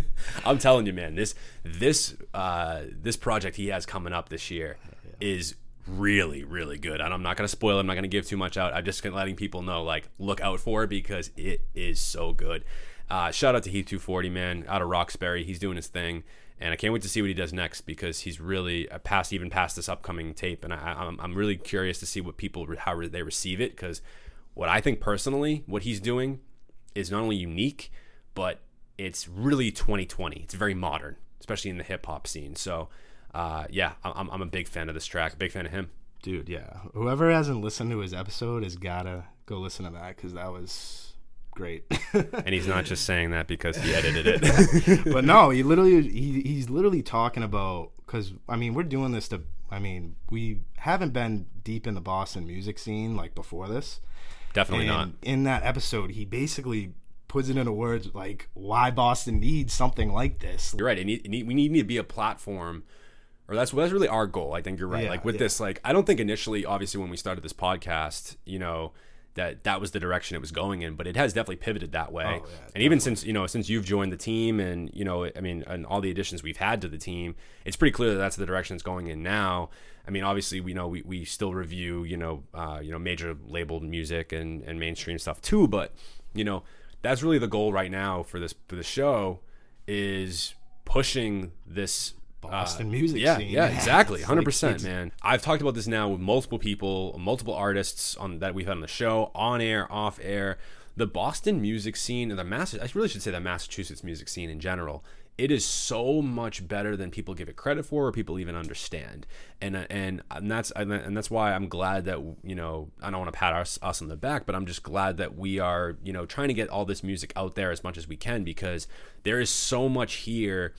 I'm telling you, man. This this uh, this project he has coming up this year is really really good. And I'm not gonna spoil. I'm not gonna give too much out. I'm just letting people know, like, look out for it because it is so good. Uh, shout out to Heath 240, man, out of Roxbury. He's doing his thing, and I can't wait to see what he does next because he's really uh, past even past this upcoming tape, and I, I'm I'm really curious to see what people how they receive it because what I think personally, what he's doing is not only unique, but it's really 2020. It's very modern, especially in the hip hop scene. So, uh, yeah, I'm, I'm a big fan of this track. Big fan of him. Dude, yeah. Whoever hasn't listened to his episode has gotta go listen to that because that was great. And he's not just saying that because he edited it. but no, he literally he, he's literally talking about because I mean we're doing this to I mean we haven't been deep in the Boston music scene like before this. Definitely and not. In that episode, he basically puts it into words like why Boston needs something like this. You're right. It need, it need, we need to be a platform, or that's that's really our goal. I think you're right. Yeah, like with yeah. this, like I don't think initially, obviously, when we started this podcast, you know, that that was the direction it was going in, but it has definitely pivoted that way. Oh, yeah, and even since you know, since you've joined the team, and you know, I mean, and all the additions we've had to the team, it's pretty clear that that's the direction it's going in now. I mean, obviously, we know we, we still review, you know, uh, you know, major labeled music and, and mainstream stuff too, but you know, that's really the goal right now for this for the show is pushing this Boston music yeah, scene. Yeah, Yeah, exactly. 100%, it's- man. I've talked about this now with multiple people, multiple artists on that we've had on the show, on air, off air. The Boston music scene, and the Mass I really should say the Massachusetts music scene in general, it is so much better than people give it credit for or people even understand. And uh, and and that's and that's why I'm glad that you know, I don't want to pat us, us on the back, but I'm just glad that we are, you know, trying to get all this music out there as much as we can because there is so much here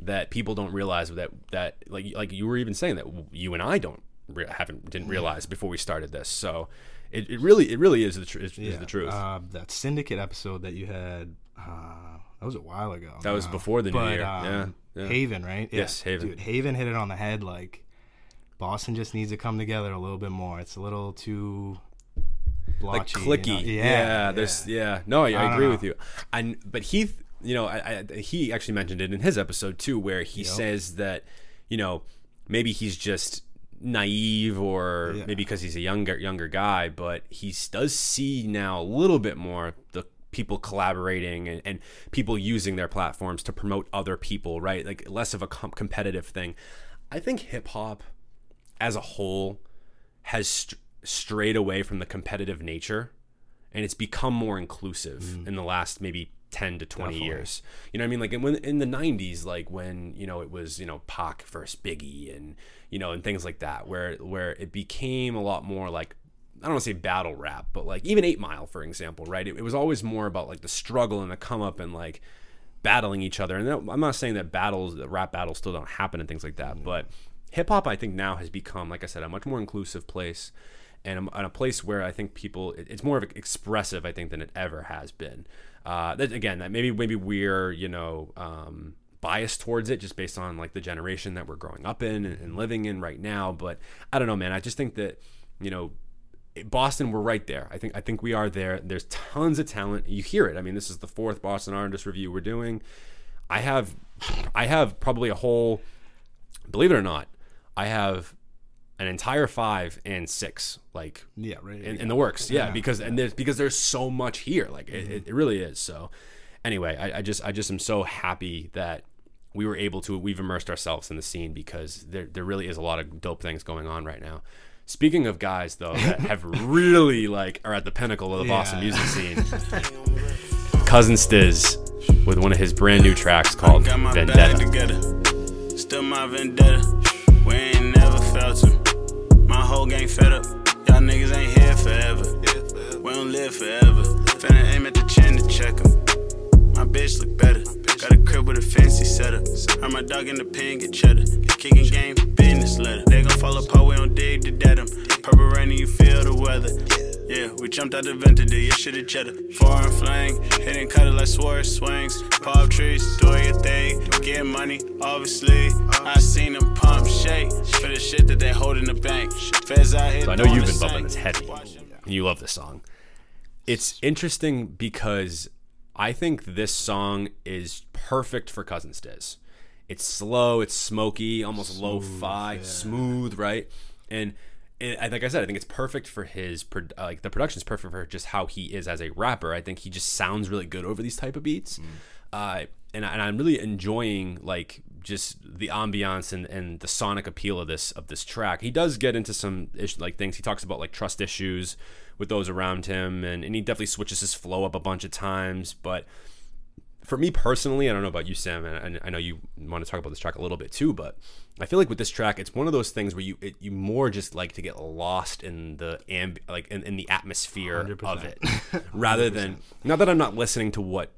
that people don't realize that that like like you were even saying that you and I don't re- haven't didn't realize before we started this. So it, it really it really is the tr- is, is the truth. Uh, that syndicate episode that you had, uh, that was a while ago. That was before the new year. um, Yeah, yeah. Haven, right? Yeah. Yes, Haven. Dude, Haven hit it on the head. Like Boston just needs to come together a little bit more. It's a little too like blotchy, you clicky. know? Yeah, Yeah, There's yeah. yeah. No, I, I don't agree know. with you. And but Heath, you know, I, I, he actually mentioned it in his episode too, where he Yep. says that you know maybe he's just naive or Yeah. maybe because he's a younger younger guy, but he does see now a little bit more the people collaborating and, and people using their platforms to promote other people, right? Like less of a com- competitive thing. I think hip hop as a whole has st- strayed away from the competitive nature and it's become more inclusive mm. in the last maybe 10 to 20 Definitely. years. You know what I mean? Like in, when, in the 90s, like when, you know, it was, you know, Pac versus Biggie and, you know, and things like that, where, where it became a lot more like, I don't want to say battle rap, but like even Eight Mile, for example, right? It, it was always more about like the struggle and the come up and like, battling each other. And I'm not saying that battles, that rap battles, still don't happen and things like that. Mm-hmm. But hip hop, I think now has become, like I said, a much more inclusive place, and a, and a place where I think people, it- it's more of expressive, I think, than it ever has been. Uh, that again, that maybe maybe we're you know. Um, biased towards it just based on like the generation that we're growing up in and, and living in right now but i don't know man i just think that you know Boston, we're right there. I think I think we are there. There's tons of talent. You hear it. I mean, this is the fourth Boston artist review we're doing. I have I have probably a whole believe it or not, I have an entire five and six like Yeah, right. in, in the works. Yeah, Yeah, because and there's because there's so much here. Like it, it, it really is. So anyway, I, I just I just am so happy that we were able to we've immersed ourselves in the scene because there there really is a lot of dope things going on right now. Speaking of guys though that have really like are at the pinnacle of the Boston music scene, Cousin Stiz with one of his brand new tracks called Got my Vendetta. together. Still my vendetta. We ain't never felt him. My whole gang fed up. Y'all niggas ain't here forever. We don't live forever. Finna aim at the chin to check him. My bitch look better. Got a crib with a fancy setup. Heard my dog in the pen get cheddar. Kicking game, business letter. They gon' fall apart, we don't dig to dead 'em. Purple rain you feel the weather. Yeah, we jumped out the vent to do your shit at cheddar. Foreign flang, hitting cut it like Swerve swings. Pop trees, do your thing. Get money, obviously. I seen them pump shake for the shit that they hold in the bank. Feds out here. So I know you've been bumping same. this heavy. and You love this song. It's interesting because I think this song is perfect for Cousin Stiz. It's slow, it's smoky, almost lo-fi, smooth, right? And it, like I said, I think it's perfect for his uh, like the production is perfect for just how he is as a rapper. I think he just sounds really good over these type of beats. Uh, and, and I'm really enjoying like just the ambiance and, and the sonic appeal of this of this track. He does get into some ish, like things. He talks about like trust issues with those around him, and, and he definitely switches his flow up a bunch of times. But for me personally, I don't know about you, Sam, and I, know you want to talk about this track a little bit too, but I feel like with this track, it's one of those things where you it, you more just like to get lost in the amb- like in, in the atmosphere of 100%. it, rather than not that I'm not listening to what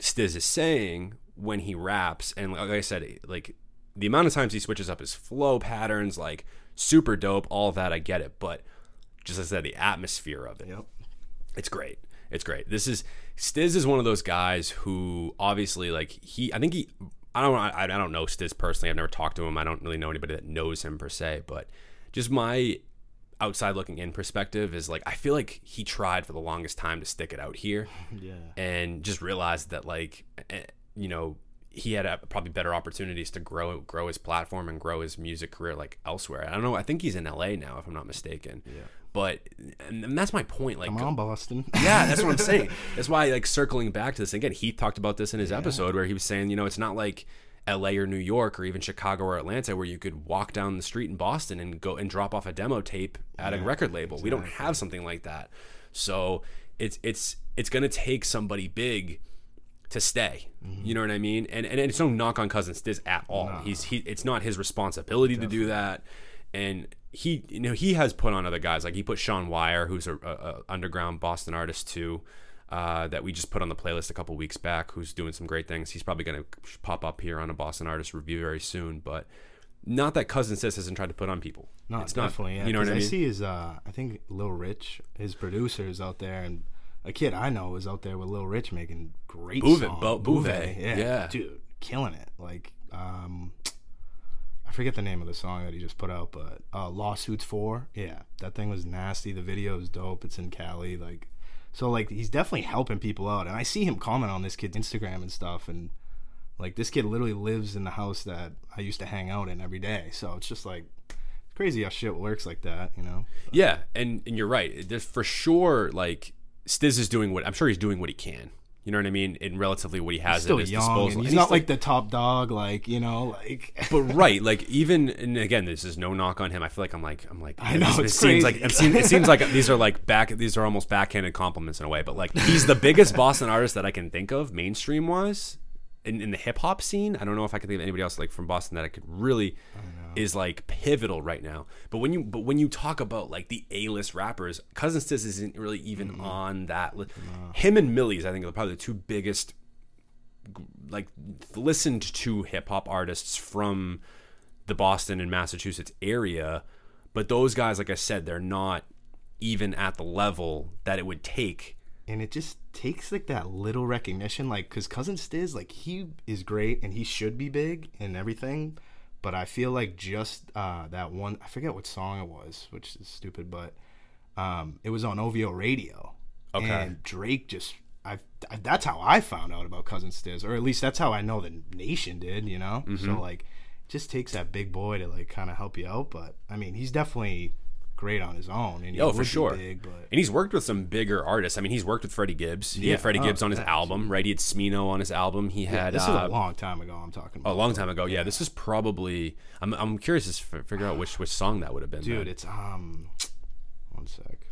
Stiz is saying when he raps, and like I said, like the amount of times he switches up his flow patterns, like super dope, all that, I get it, but just as I said, the atmosphere of it Yep. it's great. It's great. This is Stiz is one of those guys who obviously like he. I think he. I don't. I, I don't know Stiz personally. I've never talked to him. I don't really know anybody that knows him per se. But just my outside looking in perspective is like I feel like he tried for the longest time to stick it out here, Yeah. and just realized that like eh, you know he had probably better opportunities to grow grow his platform and grow his music career like elsewhere. I don't know. I think he's in L.A. now, if I'm not mistaken. Yeah. But and, and that's my point. Like Come on, Boston. yeah, that's what I'm saying. That's why, like, circling back to this again, Heath talked about this in his episode where he was saying, you know, it's not like L.A. or New York or even Chicago or Atlanta where you could walk down the street in Boston and go and drop off a demo tape at a record label. We don't have something like that, so it's it's it's gonna take somebody big to stay. Mm-hmm. You know what I mean? And and it's no knock on Cousin Stiz at all. He's he. It's not his responsibility to do that. And he, you know, he has put on other guys. Like he put Sean Wire, who's a, a, a underground Boston artist too, uh, that we just put on the playlist a couple weeks back. Who's doing some great things. He's probably gonna pop up here on a Boston artist review very soon. But not that Cousin Stiz hasn't tried to put on people. No, it's definitely. not. Yeah, you know what I mean? I see his, uh, I think Lil Rich, his producer, is out there, and a kid I know is out there with Lil Rich making great Bouvet, songs. Bo- Bouvet, yeah, yeah. dude, killing it. Like, um, I forget the name of the song that he just put out, but uh, Lawsuits Four. Yeah, that thing was nasty. The video is dope. It's in Cali, like. So like he's definitely helping people out, and I see him comment on this kid's Instagram and stuff, and like this kid literally lives in the house that I used to hang out in every day. So it's just like it's crazy how shit works like that, you know? Yeah, and and you're right. There's for sure like Stiz is doing what I'm sure he's doing what he can. You know what I mean? In relatively what he has Still at his young, disposal. he's not still- like the top dog, like you know, like. but right, like even and again, this is no knock on him. I feel like I'm like I'm like I know, this- it seems like crazy. it seems, it seems like these are like back these are almost backhanded compliments in a way. But like he's the biggest Boston artist that I can think of mainstream wise in, in the hip hop scene. I don't know if I can think of anybody else like from Boston that I could really is like pivotal right now. But when you but when you talk about like the A list rappers, Cousin Stiz isn't really even Mm-hmm. on that. Him and Millyz I think are probably the two biggest like listened to hip hop artists from the Boston and Massachusetts area, but those guys, like I said, they're not even at the level that it would take. And it just takes like that little recognition like because cousin stiz like he is great and he should be big and everything but i feel like just uh that one i forget what song it was which is stupid but um it was on ovo radio Okay. and drake just I've, I, that's how I found out about Cousin Stiz, or at least that's how I know the nation did, you know. Mm-hmm. So like, just takes that big boy to like kind of help you out. But I mean, he's definitely great on his own, and he Oh, for sure. Big, but And he's worked with some bigger artists. I mean, he's worked with Freddie Gibbs. He Yeah. had Freddie Oh, Gibbs on his yeah, album, right? He had Smino on his album. He had this uh, is a long time ago. I'm talking a long time ago. Yeah, this is probably. I'm, I'm curious to figure out which which song that would have been. dude. It's um, one sec.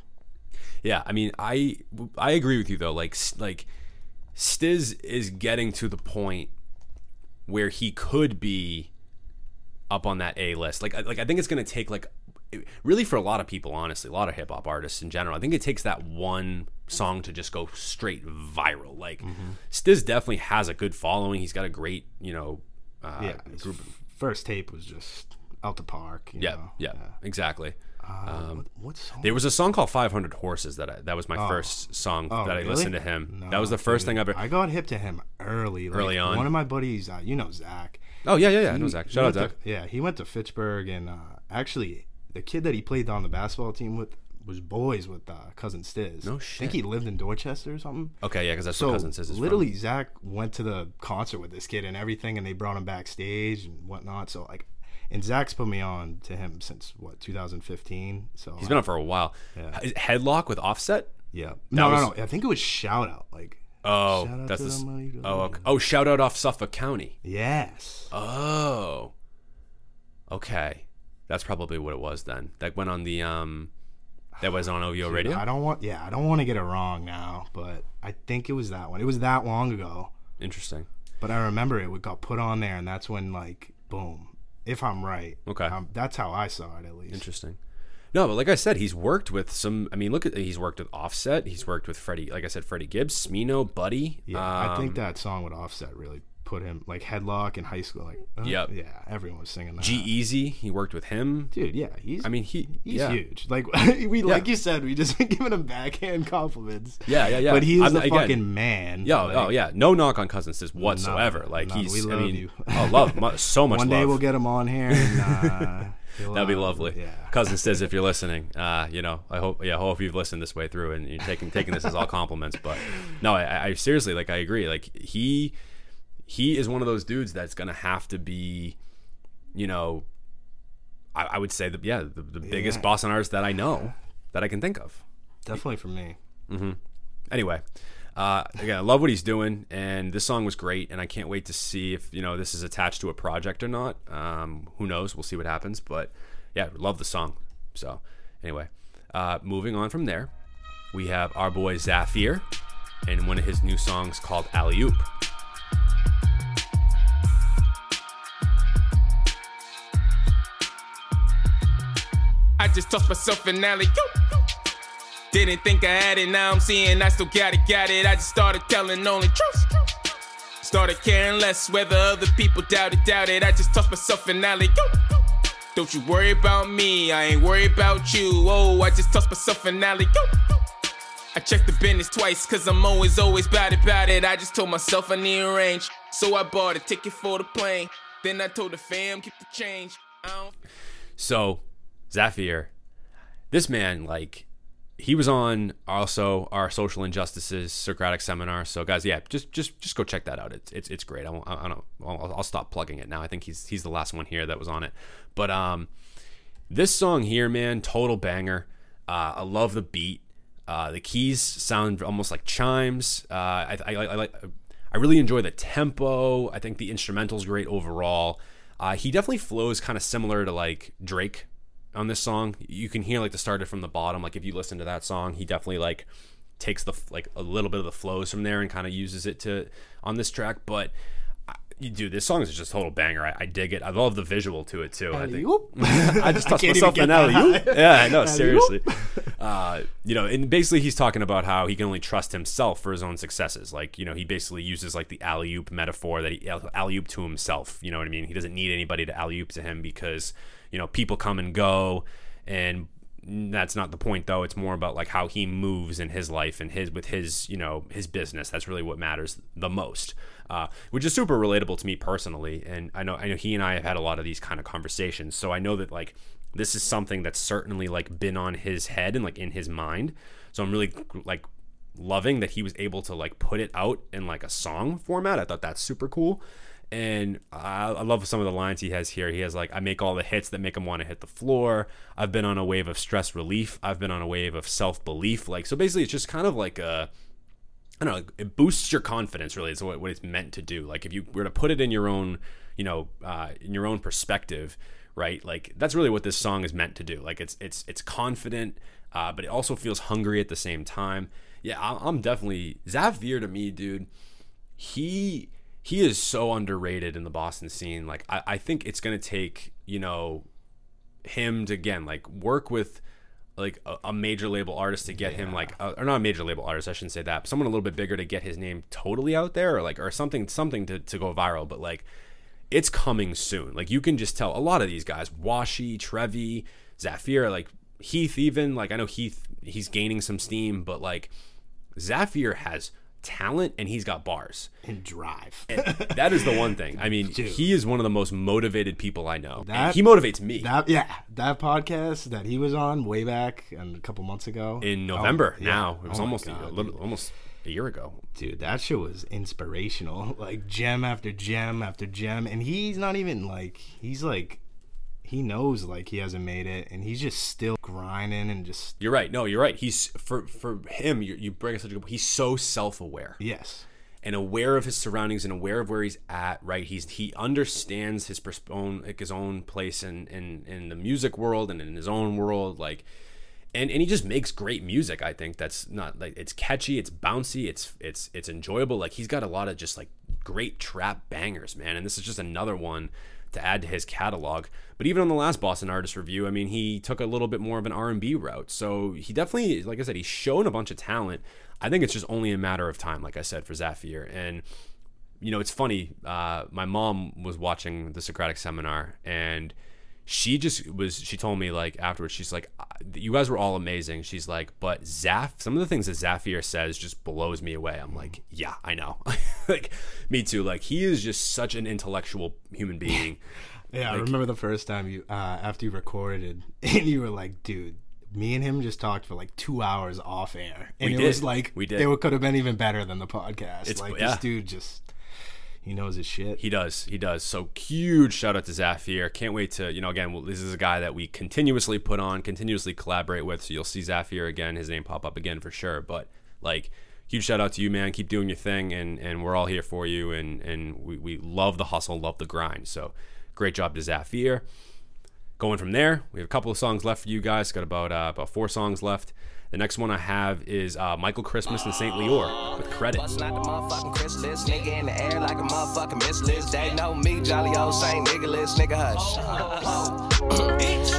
Yeah, I mean, I I agree with you though. Like like Stiz is getting to the point where he could be up on that A list. Like like I think it's going to take like really for a lot of people honestly, a lot of hip hop artists in general. I think it takes that one song to just go straight viral. Like Stiz definitely has a good following. He's got a great, you know, uh, Yeah, f- first tape was just out the park. You yeah, know? yeah, exactly. Uh, what, what song? There was a song called 500 Horses that I, that was my first song Oh, that I really? listened to him. No, that was the first dude. thing I ever. I got hip to him early. Like, Early on? One of my buddies, uh, you know Zach. Oh yeah, yeah, yeah. I know Zach. Shout out Zach. to- yeah, he went to Fitchburg, and uh, actually, the kid that he played on the basketball team with was boys with uh, cousin Stiz. No shit. I think he lived in Dorchester or something. Okay, yeah, because that's So what cousin Stiz Is literally, Zach went to the concert with this kid and everything, and they brought him backstage and whatnot. So like, and Zach's put me on to him since what 2015. So He's been on for a while. Yeah. Headlock with Offset. yeah. No, was- no, no. I think it was shout out. Like Oh, Shout out that's to the. s- the money, Oh, okay. oh, shout out off Suffolk County. yes. Oh, okay, that's probably what it was then. That went on the um, that was on OVO Radio. I don't want. Yeah, I don't want to get it wrong now, but I think it was that one. It was that long ago. Interesting. But I remember it got put on there, and that's when like boom. If I'm right, Okay. um, that's how I saw it at least. Interesting. No, but like I said, he's worked with some. I mean, look at he's worked with Offset. He's worked with Freddie. Like I said, Freddie Gibbs, Smino, Buddy. Yeah, I um, think that song with Offset really put him like headlock in high school. Like, uh, Yep. yeah, everyone was singing that. G Easy. He worked with him. dude, yeah, he's. I mean, he. he's yeah. huge. Like we, like you said, we just been giving him backhand compliments. Yeah, yeah, yeah. But he's I'm- the again- fucking man. Yeah, Like, oh yeah, no knock on Cousin Stiz whatsoever. Like he's, We I love mean, you. oh, love so much One love. day we'll get him on here. And, uh, That'd be uh, lovely. Yeah. Cousin Stiz if you're listening, uh, you know, I hope, yeah, I hope you've listened this way through and you're taking taking this as all compliments. But no, I, I seriously like I agree. Like he he is one of those dudes that's gonna have to be, you know, I, I would say that yeah, the, the biggest Yeah. Boston artist that I know that I can think of. Definitely for me. Mm-hmm. Anyway, uh, again, I love what he's doing, and this song was great, and I can't wait to see if you know this is attached to a project or not. Um, who knows? We'll see what happens, but yeah, love the song. So anyway, uh, moving on from there, we have our boy Zafir, and one of his new songs called Alley Oop. Just tossed myself an alley. Didn't think I had it, now I'm seeing I still got it, got it. I just started telling only truth. Started caring less whether other people doubted, doubted. I just tossed myself an alley. Don't you worry about me, I ain't worried about you. Oh, I just tossed myself an alley. I checked the business twice, cause I'm always, always bad about it. I just told myself I need a range. So I bought a ticket for the plane. Then I told the fam, keep the change. So, Zafir, this man, like, he was on also our social injustices Socratic seminar. So, guys, yeah, just just just go check that out. It's it's, it's great. I won't, I don't. I'll, I'll stop plugging it now. I think he's he's the last one here that was on it. But um, this song here, man, total banger. Uh, I love the beat. Uh, the keys sound almost like chimes. Uh, I, I, I like. I really enjoy the tempo. I think the instrumental's great overall. Uh, he definitely flows kind of similar to like Drake on this song. You can hear like the started from the bottom. Like if you listen to that song, he definitely like takes the like a little bit of the flows from there and kind of uses it to on this track. But You do this song is just a total banger. I, I dig it. I love the visual to it too. I Alley-oop. I just touched can't myself in that alley. high. Yeah, I know. Seriously, uh, you know, and basically he's talking about how he can only trust himself for his own successes. Like, you know, he basically uses like the alley oop metaphor that he alley oop to himself. You know what I mean? He doesn't need anybody to alley oop to him because you know people come and go, and that's not the point though. It's more about like how he moves in his life and his with his you know his business. That's really what matters the most. Uh, which is super relatable to me personally, and I know I know he and I have had a lot of these kind of conversations. So I know that like this is something that's certainly like been on his head and like in his mind. So I'm really like loving that he was able to like put it out in like a song format. I thought that's super cool. And I, I love some of the lines he has here. He has like, I make all the hits that make him want to hit the floor. I've been on a wave of stress relief. I've been on a wave of self belief. Like, so basically, it's just kind of like a, I don't know, it boosts your confidence. Really, is what, what it's meant to do. Like, if you were to put it in your own, you know, uh, in your own perspective, right? Like, that's really what this song is meant to do. Like, it's it's it's confident, uh, but it also feels hungry at the same time. Yeah, I'm definitely Zafir to me, dude. He he is so underrated in the Boston scene. Like, I, I think it's gonna take you know him to again like work with like a, a major label artist to get him like uh, or not a major label artist I shouldn't say that but someone a little bit bigger to get his name totally out there or like or something something to, to go viral. But like it's coming soon. Like you can just tell a lot of these guys Washi Trevi Zafir like Heath even like I know Heath he's gaining some steam but like Zafir has talent and he's got bars and drive. that is the one thing I mean Dude. he is one of the most motivated people I know and That- he motivates me That yeah, that podcast that he was on way back and a couple months ago in Oh, November yeah. now. It was Oh almost God, a little, almost a year ago. dude, that shit was inspirational. Like gem after gem after gem, and he's not even like he's like he knows like he hasn't made it, and he's just still grinding and just You're right. No, you're right. He's for for him. You, you bring up such a good. He's so self aware yes, and aware of his surroundings and aware of where he's at. Right. He's he understands his pers- own like his own place in in in the music world and in his own world. Like. And, and he just makes great music. I think that's not like it's catchy, it's bouncy, it's it's it's enjoyable. Like he's got a lot of just like great trap bangers, man. And this is just another one to add to his catalog. But even on the last Boston Artist review, I mean, he took a little bit more of an R&B route. So he definitely, like I said, he's shown a bunch of talent. I think it's just only a matter of time, like I said, for Zafir. And you know, it's funny. Uh, my mom was watching the Socratic seminar, and she just was. She told me like afterwards, she's like, "You guys were all amazing." She's like, "But Zaf, some of the things that Zafir says just blows me away." I'm like, "Yeah, I know." like, me too. Like, he is just such an intellectual human being. yeah. I remember the first time you uh, after you recorded, and you were like, dude. Me and him just talked for like two hours off air, and it did. was like We did. It could have been even better than the podcast. It's- like yeah. this dude just he knows his shit. He does. He does. So huge shout out to Zafir. Can't wait to, you know, again, well, this is a guy that we continuously put on, continuously collaborate with. So you'll see Zafir again, his name pop up again for sure. But like, huge shout out to you, man. Keep doing your thing, and and we're all here for you, and and we, we love the hustle, love the grind. So great job to Zafir. Going from there, we have a couple of songs left for you guys. Got about uh, about four songs left. The next one I have is uh, Michael Christmas and St. Leor with credit. Bustin' out the motherfucking chrysalis, nigga in the air like a motherfucking miss. They know me, jolly old Saint nigga list, nigga hush.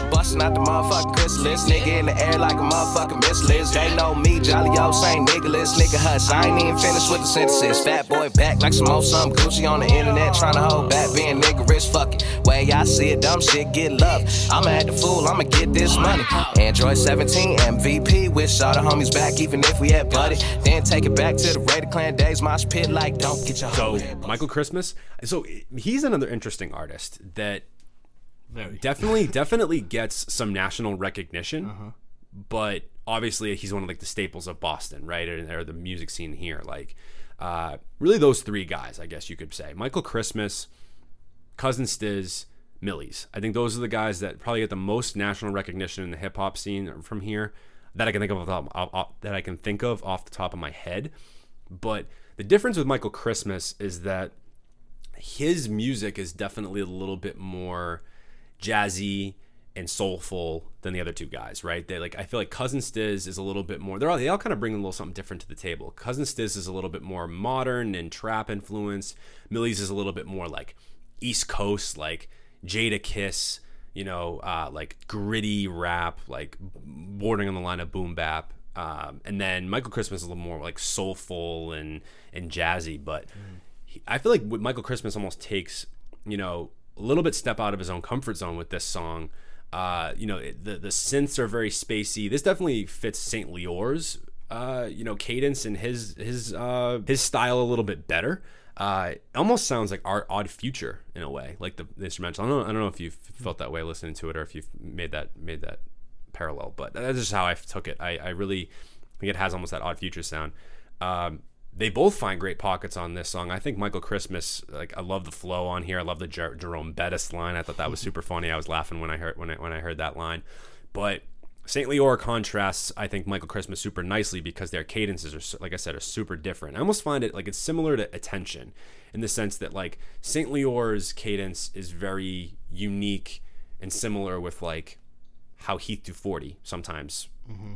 Bustin' out the motherfucking chrysalis, nigga in the air like a motherfucking miss list. They know me, jolly old Saint nigga list, nigga hush. I ain't even finished with the synthesis. Fat boy back like some old some Gucci on the internet, tryna hold back, being nigga rich, fuck it. Way y'all see it, dumb shit get love. I'ma act the fool, I'ma get this money. Android 17 MVP, wish all the homies back, even if we had buddy. Then take it back to the Raider Clan days, mosh pit like don't get your So. Michael Christmas. So he's another interesting artist that Very. definitely definitely gets some national recognition, Uh-huh. but obviously he's one of like the staples of Boston, right, or, or the music scene here. Like, uh, really those three guys, I guess you could say. Michael Christmas, Cousin Stiz, Millyz. I think those are the guys that probably get the most national recognition in the hip hop scene from here that I can think of off, off- off- that I can think of off the top of my head. But the difference with Michael Christmas is that his music is definitely a little bit more jazzy and soulful than the other two guys, right? They like I feel like Cousin Stiz is a little bit more. They're all they all kind of bring a little something different to the table. Cousin Stiz is a little bit more modern and trap influence. Millyz is a little bit more like East Coast, like Jadakiss, you know, uh, like gritty rap, like bordering on the line of boom bap. Um, and then Michael Christmas is a little more like soulful and and jazzy, but he, I feel like Michael Christmas almost takes, you know, a little bit step out of his own comfort zone with this song. Uh, you know, it- the the synths are very spacey. This definitely fits Saint Leor's, uh, you know, cadence and his his uh, his style a little bit better. Uh, almost sounds like our odd future in a way, like the, the instrumental. I don't know, I don't know if you felt that way listening to it or if you've made that made that parallel, but that's just how I took it. I, I really think it has almost that odd future sound. Um, they both find great pockets on this song. I think Michael Christmas, like I love the flow on here. I love the Jer- Jerome Bettis line. I thought that was super funny. I was laughing when I heard when I when I heard that line. But St. Leor contrasts, I think Michael Christmas super nicely because their cadences are, like I said, are super different. I almost find it like it's similar to Attention in the sense that like St. Leor's cadence is very unique and similar with like how Heath 240 sometimes mm-hmm.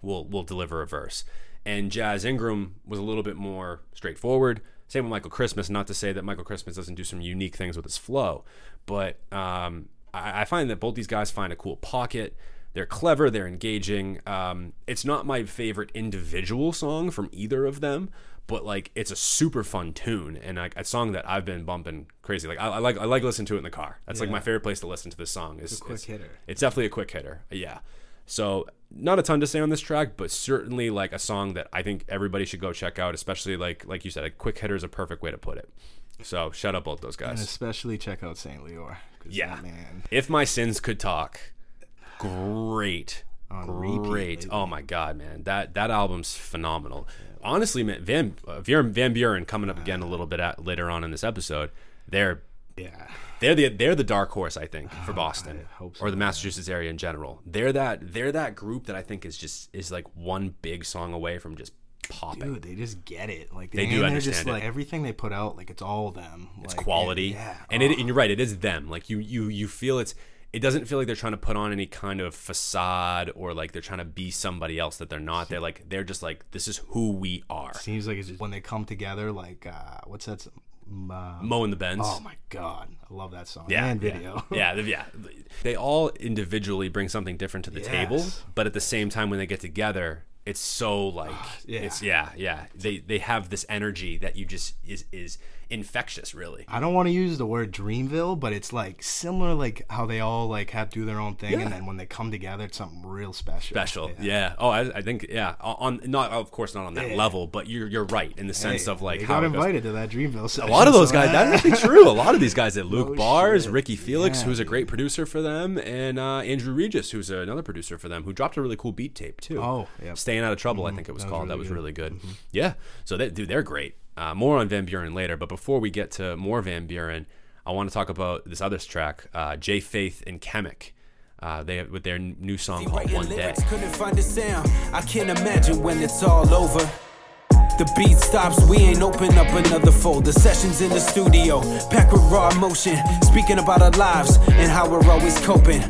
will will deliver a verse. And Jazz Ingram was a little bit more straightforward. Same with Michael Christmas. Not to say that Michael Christmas doesn't do some unique things with his flow, but um, I, I find that both these guys find a cool pocket. They're clever. They're engaging. Um, it's not my favorite individual song from either of them, but like it's a super fun tune and like a song that I've been bumping crazy. Like I, I like I like listening to it in the car. That's like my favorite place to listen to this song. Is a quick it's- hitter. it's definitely a quick hitter. Yeah. So not a ton to say on this track, but certainly like a song that I think everybody should go check out. Especially like like you said, a quick hitter is a perfect way to put it. So shout out both those And guys. especially check out Saint Leor. Yeah. man. If my sins could talk, great, On great. Oh my god, man, that that album's phenomenal. Honestly, man, Van uh, Van Van Buren coming up again a little bit at, later on in this episode. They're Yeah. They're the they're the dark horse, I think, for Boston I hope or the Massachusetts area in general. They're that they're that group that I think is just is like one big song away from just popping. Dude, they just get it. Like They they, do understand just it. like everything they put out, like it's all them. It's Like, quality, Yeah. and oh, it and you're right, it is them. Like you you you feel it's it doesn't feel like they're trying to put on any kind of facade or like they're trying to be somebody else that they're not. They're like they're just like this is who we are. seems like it's just when they come together. Like uh, what's that? Uh, Mo and the Bends. oh my god, I love that song. yeah, and video. Yeah, yeah. They all individually bring something different to the table, but at the same time, when they get together, it's so like Yeah. it's yeah, yeah. They they have this energy that you just is is infectious, really. I don't want to use the word Dreamville, but it's like similar, like how they all like have do their own thing, Yeah. and then when they come together, it's something real special. Special, yeah. Oh, I, I think yeah. On not of course not on that Yeah. level, but you're you're right in the sense Hey, of like how got invited to that Dreamville. A lot of those so guys. That's actually true. A lot of these guys that Luke No Bars, shit. Ricky Felix, Yeah, who's a great producer for them, and uh, Andrew Regis, who's another producer for them, who dropped a really cool beat tape too. Oh, yep. Staying out of trouble, I think it was That was called. that was good. really good. Yeah. So they, dude, they're great. Uh, more on Van Buren later, but before we get to more Van Buren, I want to talk about this other track, uh, Jay Faith and Chemic. Uh, they with their new song called One Day. couldn't find a sound. I can't imagine when it's all over. The beat stops, we ain't open up another folder. Sessions in the studio, packed with raw emotion. Speaking about our lives and how we're always coping.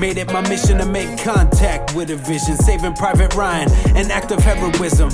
Made it my mission to make contact with a vision. Saving Private Ryan, an act of heroism.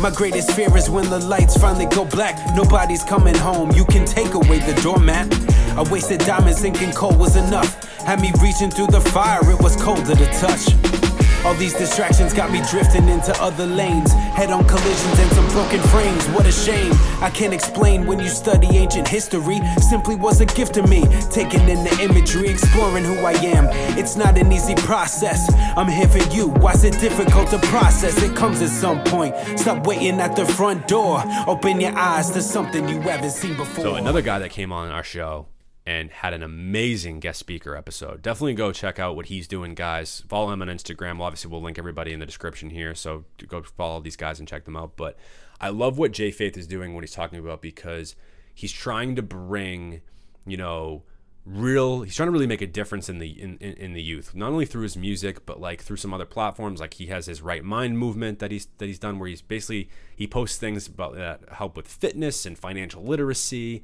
My greatest fear is when the lights finally go black. Nobody's coming home, you can take away the doormat. I wasted diamonds thinking coal was enough. Had me reaching through the fire, it was cold to touch. All these distractions got me drifting into other lanes. Head on collisions and some broken frames. What a shame. I can't explain when you study ancient history. Simply was a gift to me. Taking in the imagery, exploring who I am. It's not an easy process. I'm here for you. Why's it difficult to process? It comes at some point. Stop waiting at the front door. Open your eyes to something you haven't seen before. So another guy that came on our show and had an amazing guest speaker episode. Definitely go check out what he's doing, guys. Follow him on Instagram. Well, obviously, we'll link everybody in the description here. So go follow these guys and check them out. But I love what Jay Faith is doing, what he's talking about, because he's trying to bring, you know, real he's trying to really make a difference in the in, in, in the youth not only through his music but like through some other platforms like he has his right mind movement that he's that he's done where he's basically he posts things about that help with fitness and financial literacy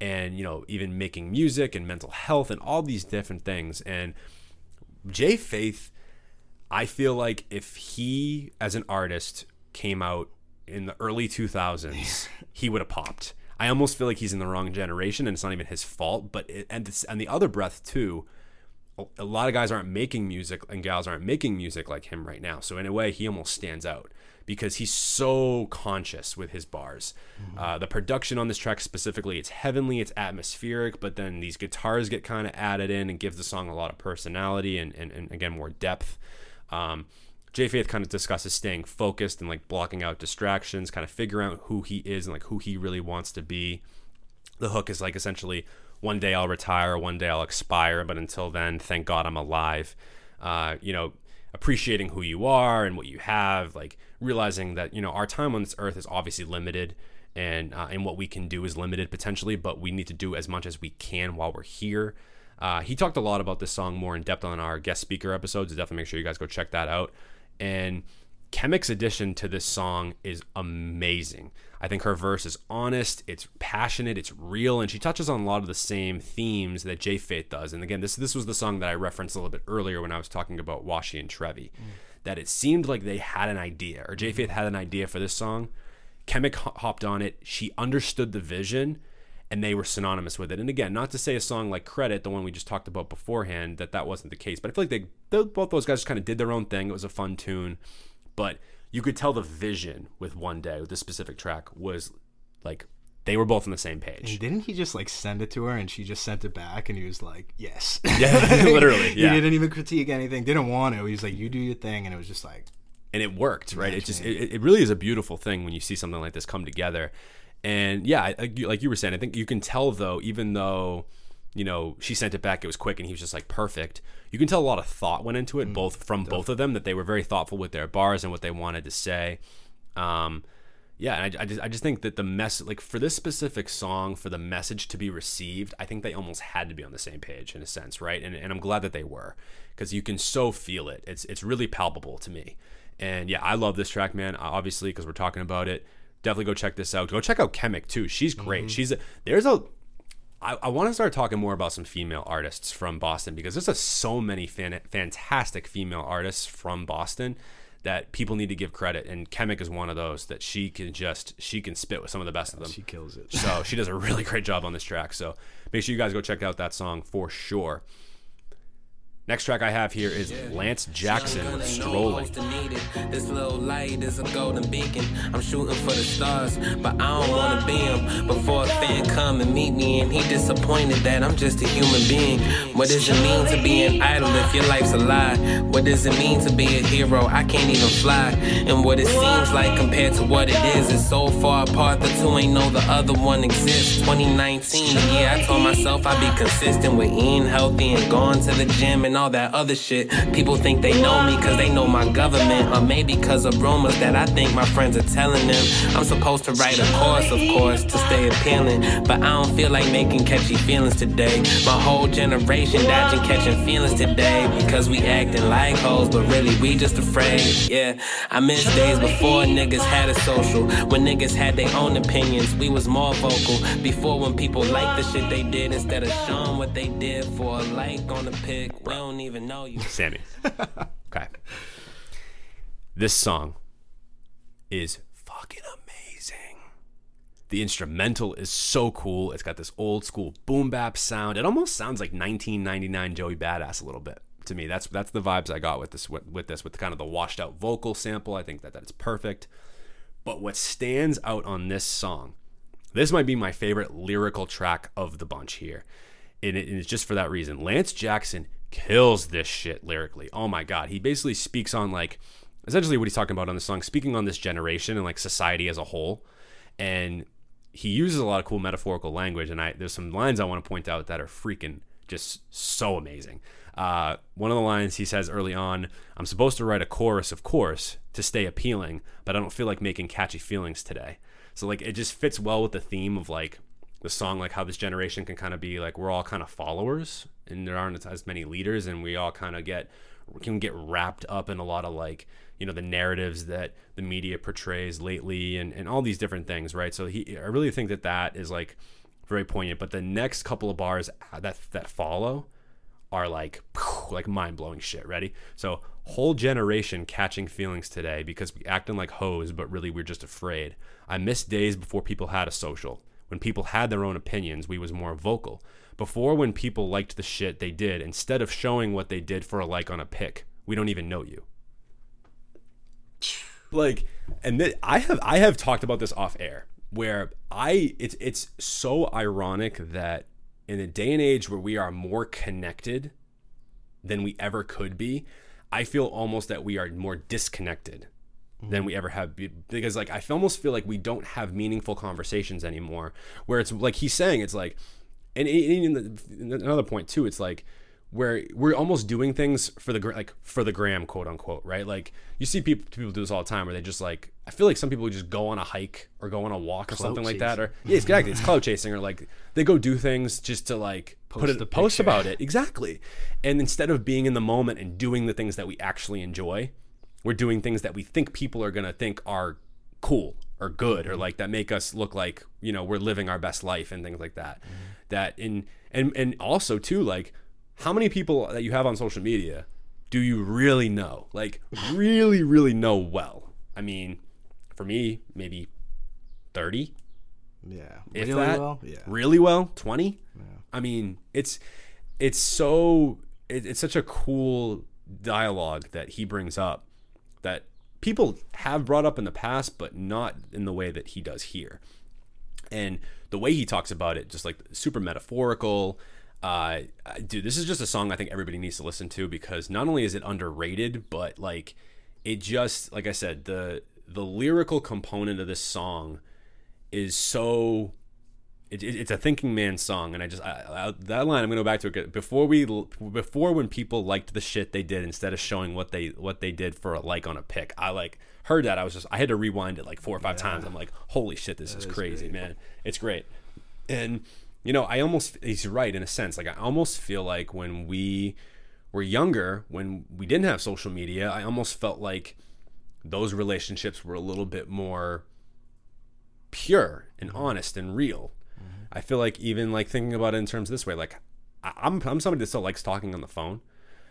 and you know even making music and mental health and all these different things and Jay Faith, I feel like if he as an artist came out in the early 2000s, he would have popped. I almost feel like he's in the wrong generation, and it's not even his fault. But it, and this, and the other breath too, a- a lot of guys aren't making music and gals aren't making music like him right now. So in a way, he almost stands out because he's so conscious with his bars. Uh, the production on this track specifically, it's heavenly, it's atmospheric, but then these guitars get kind of added in and gives the song a lot of personality and, and, and again more depth. Um, Jay Faith kind of discusses staying focused and like blocking out distractions, kind of figuring out who he is and like who he really wants to be. The hook is like essentially one day I'll retire, one day I'll expire, but until then, thank God I'm alive. Uh, you know, appreciating who you are and what you have, like realizing that you know our time on this earth is obviously limited, and uh, and what we can do is limited potentially, but we need to do as much as we can while we're here. Uh, he talked a lot about this song more in depth on our guest speaker episodes. So definitely make sure you guys go check that out. And Chemic's addition to this song is amazing. I think her verse is honest, it's passionate, it's real, and she touches on a lot of the same themes that Jay Faith does. And again, this this was the song that I referenced a little bit earlier when I was talking about Washi and Trevi. That it seemed like they had an idea, or Jay Faith mm-hmm. had an idea for this song. Chemic hopped on it. She understood the vision, and they were synonymous with it. And again, not to say a song like Credit, the one we just talked about beforehand, that that wasn't the case. But I feel like they, they both those guys just kind of did their own thing. It was a fun tune, but you could tell the vision with One Day with this specific track was like they were both on the same page. And didn't he just like send it to her and she just sent it back and he was like, yes. Yeah, literally. he didn't even critique anything, didn't want to. He was like, you do your thing. And it was just like, and it worked, right? It just it, it really is a beautiful thing when you see something like this come together. And yeah, like you- like you were saying, I think you can tell though, even though you know she sent it back, it was quick, and he was just like perfect. You can tell a lot of thought went into it, both from both of them, that they were very thoughtful with their bars and what they wanted to say. Um, yeah, and I, I just I just think that the mess like for this specific song, for the message to be received, I think they almost had to be on the same page in a sense, right? And and I'm glad that they were because you can so feel it. It's it's really palpable to me. And yeah, I love this track, man. Obviously, because we're talking about it. Definitely go check this out. Go check out Chemic too. She's great. Mm-hmm. She's a, there's a I, I want to start talking more about some female artists from Boston because there's a, so many fan, fantastic female artists from Boston that people need to give credit. And Chemic is one of those that she can just she can spit with some of the best of them. she kills it. So she does a really great job on this track. So make sure you guys go check out that song for sure. Next track I have here is Lance Jackson with Strolling. This little light is a golden beacon. I'm shooting for the stars, but I don't wanna be him. Before a fan come and meet me, and he disappointed that I'm just a human being. What does it mean to be an idol if your life's a lie? What does it mean to be a hero? I can't even fly. And what it seems like compared to what it is is so far apart. The two ain't know the other one exists. 2019, the year I told myself I'd be consistent with eating healthy and going to the gym and all that other shit. People think they know me cause they know my government, or maybe cause of rumors that I think my friends are telling them. I'm supposed to write a course, of course, to stay appealing, but I don't feel like making catchy feelings today. My whole generation dodging catching feelings today because we acting like hoes, but really we just afraid. Yeah, I miss days before niggas had a social, when niggas had their own opinions. We was more vocal before when people liked the shit they did instead of showing what they did for a like on the pic. Don't even know you. Sammy. Okay. This song is fucking amazing. The instrumental is so cool. It's got this old school boom bap sound. It almost sounds like 1999 Joey Badass a little bit to me. That's that's the vibes I got with this with, with this with kind of the washed out vocal sample. I think that that's perfect. But what stands out on this song, this might be my favorite lyrical track of the bunch here. And, and it's just for that reason. Lance Jackson kills this shit lyrically. Oh my God. He basically speaks on, like, essentially what he's talking about on the song, speaking on this generation and, like, society as a whole. And he uses a lot of cool metaphorical language. And I there's some lines I want to point out that are freaking just so amazing. Uh, one of the lines he says early on, I'm supposed to write a chorus, of course, to stay appealing, but I don't feel like making catchy feelings today. So like it just fits well with the theme of like the song, like how this generation can kind of be like we're all kind of followers and there aren't as many leaders, and we all kind of get can get wrapped up in a lot of like you know the narratives that the media portrays lately and, and all these different things right so he i really think that that is like very poignant but the next couple of bars uh, that that follow are like like mind blowing shit. Ready? So whole generation catching feelings today because we acting like hoes, but really we're just afraid. I miss days before people had a social. When people had their own opinions, we was more vocal. Before when people liked the shit they did, instead of showing what they did for a like on a pic, we don't even know you. Like, and th- I have I have talked about this off air where I it's it's so ironic that in a day and age where we are more connected than we ever could be, I feel almost that we are more disconnected than we ever have because like I almost feel like we don't have meaningful conversations anymore where it's like he's saying it's like and in the, another point too it's like where we're almost doing things for the like for the gram quote unquote right? Like you see people people do this all the time where they just like I feel like some people just go on a hike or go on a walk or something like that or yeah exactly. It's cloud chasing or like they go do things just to like put Post it a post about it. Exactly. And instead of being in the moment and doing the things that we actually enjoy we're doing things that we think people are going to think are cool or good or mm-hmm. like that make us look like you know we're living our best life and things like that. Mm-hmm. That in and and also too like how many people that you have on social media do you really know? Like really really know well. I mean for me maybe 30 Yeah. if really that? well? Yeah. really well? 20 yeah. i mean it's it's so it, it's such a cool dialogue that he brings up that people have brought up in the past but not in the way that he does here. And the way he talks about it just like super metaphorical uh dude this is just a song i think everybody needs to listen to because not only is it underrated but like it just like i said the the lyrical component of this song is so it, it- it's a thinking man's song and i just I, I, that line i'm gonna go back to it before we before when people liked the shit they did instead of showing what they what they did for a like on a pic i like heard that i was just i had to rewind it like four or five times. I'm like holy shit this is crazy man. It's great. And you know i almost he's right in a sense like i almost feel like when we were younger when we didn't have social media i almost felt like those relationships were a little bit more pure and mm-hmm. honest and real. I feel like even like thinking about it in terms this way, like I'm I'm somebody that still likes talking on the phone.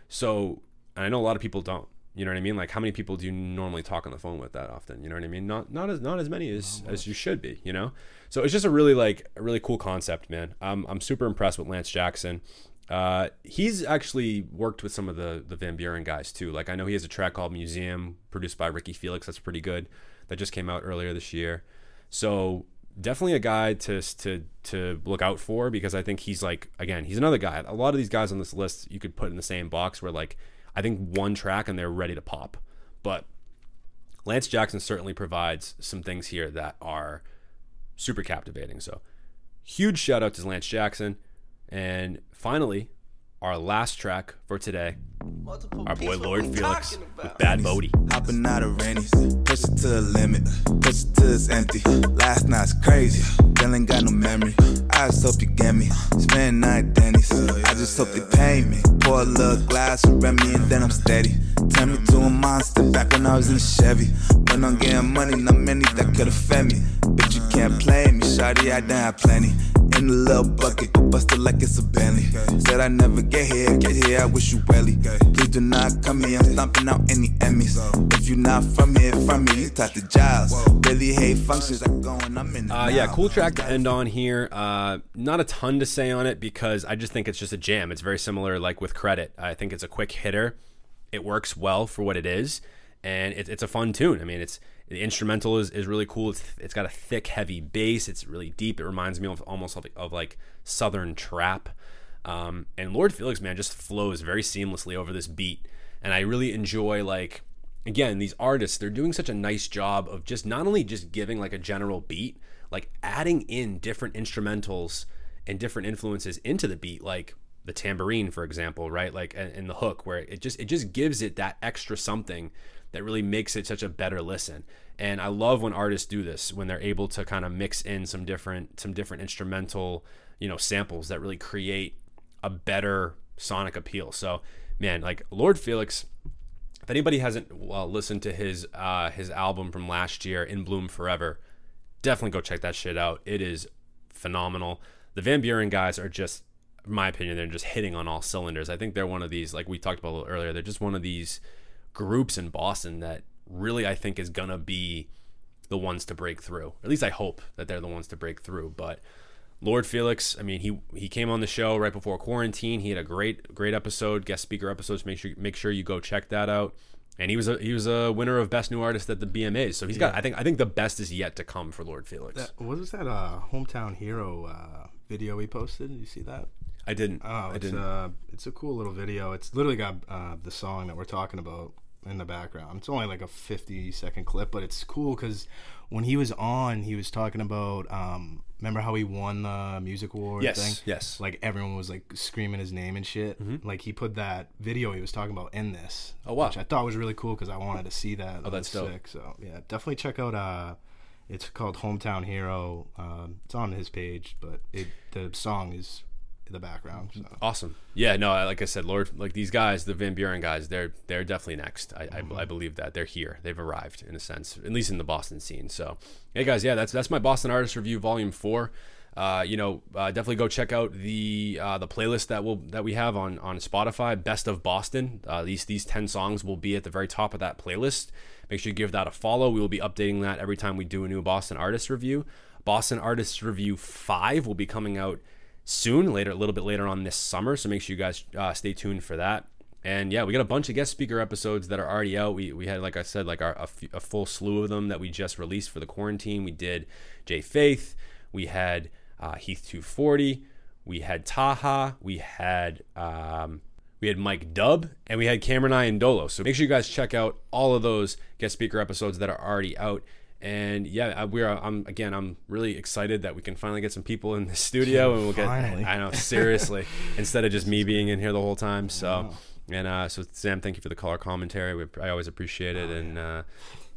So and I know a lot of people don't. You know what I mean? Like how many people do you normally talk on the phone with that often? You know what I mean? Not not as not as many as as you should be, you know? So it's just a really like a really cool concept, man. I'm I'm super impressed with Lance Jackson. Uh, he's actually worked with some of the the Van Buren guys too. Like I know he has a track called Museum, produced by Ricky Felix. That's pretty good. That just came out earlier this year. So definitely a guy to to to look out for because I think he's like again he's another guy. A lot of these guys on this list you could put in the same box where like I think one track and they're ready to pop. But Lance Jackson certainly provides some things here that are super captivating. So huge shout out to Lance Jackson. And finally, our last track for today, our boy Lord Felix with Bad Bodie. Hopping out of rainies, push it to the limit, push it till it's empty. Last night's crazy, still ain't got no memory. I just hope you get me, spend night Denny's. I just hope they pay me. Pour a little glass of Remy and then I'm steady. Turn me to a monster back when I was in a Chevy. When I'm getting money, not many that could offend me. Bitch, you can't play me, shawty, I done have plenty. In a little bucket, busted like it's a Bentley. Said I never get here, get here, I wish you welly. Please do not come here, I'm stomping out any Emmys. If you not from here, from me, you talk to Jiles. Really hate functions, I'm going, I'm in the Uh, yeah, cool track to end on here. Uh, not a ton to say on it because I just think it's just a jam. It's very similar, like with Credit. I think it's a quick hitter. It works well for what it is, and it, it's a fun tune. I mean, it's the instrumental is, is really cool. It's it's got a thick, heavy bass. It's really deep. It reminds me of almost of, of like southern trap. Um, and Lord Felix, man, just flows very seamlessly over this beat, and I really enjoy like again these artists. They're doing such a nice job of just not only just giving like a general beat, like adding in different instrumentals and different influences into the beat, like the tambourine, for example, right? Like and the hook, where it just it just gives it that extra something that really makes it such a better listen. And I love when artists do this when they're able to kind of mix in some different some different instrumental, you know, samples that really create a better sonic appeal. So, man, like Lord Felix, if anybody hasn't well, listened to his uh, his album from last year, In Bloom Forever, definitely go check that shit out. It is phenomenal. The Van Buren guys are just in my opinion, they're just hitting on all cylinders. I think they're one of these, like we talked about a little earlier, they're just one of these groups in Boston that really I think is gonna be the ones to break through. At least I hope that they're the ones to break through. But Lord Felix, I mean, he he came on the show right before quarantine. He had a great great episode, guest speaker episodes. Make sure make sure you go check that out. And he was a he was a winner of best new artist at the BMAs. So he's got I think I think the best is yet to come for Lord Felix. That, what was that uh, hometown hero uh, video he posted? Did you see that? I didn't. Oh, I it's didn't. uh, it's a cool little video. It's literally got uh, the song that we're talking about in the background. It's only like a 50 second clip, but it's cool because when he was on, he was talking about. Um, remember how he won the music award Yes, thing? yes. Like everyone was like screaming his name and shit. Like he put that video he was talking about in this. Oh, wow. Which I thought was really cool because I wanted to see that. Oh, that's dope. sick. So yeah, definitely check out. Uh, it's called Hometown Hero. Um, it's on his page, but it the song is in the background. So. Awesome. Yeah, no, like I said, Lord, like these guys, the Van Buren guys, they're they're definitely next. I, I, I believe that they're here. They've arrived in a sense, at least in the Boston scene. So, hey guys, yeah, that's that's my Boston Artist Review Volume Four. Uh, you know, uh, definitely go check out the uh, the playlist that will that we have on on Spotify. Best of Boston. Uh, these these ten songs will be at the very top of that playlist. Make sure you give that a follow. We will be updating that every time we do a new Boston Artist Review. Boston Artist Review Five will be coming out soon, later, a little bit later on this summer. So make sure you guys uh, stay tuned for that. And yeah, we got a bunch of guest speaker episodes that are already out. We, we had, like I said, like our, a, f- a full slew of them that we just released for the quarantine. We did Jay Faith, we had uh, Heath 240, we had Taha, we had um, we had Mike Dubb, and we had Cameron Iandolo. So make sure you guys check out all of those guest speaker episodes that are already out. And yeah, we're I'm again I'm really excited that we can finally get some people in the studio and we'll Finally. get I know seriously instead of just me being in here the whole time. So and uh, so Sam, thank you for the color commentary. We, I always appreciate it, and uh,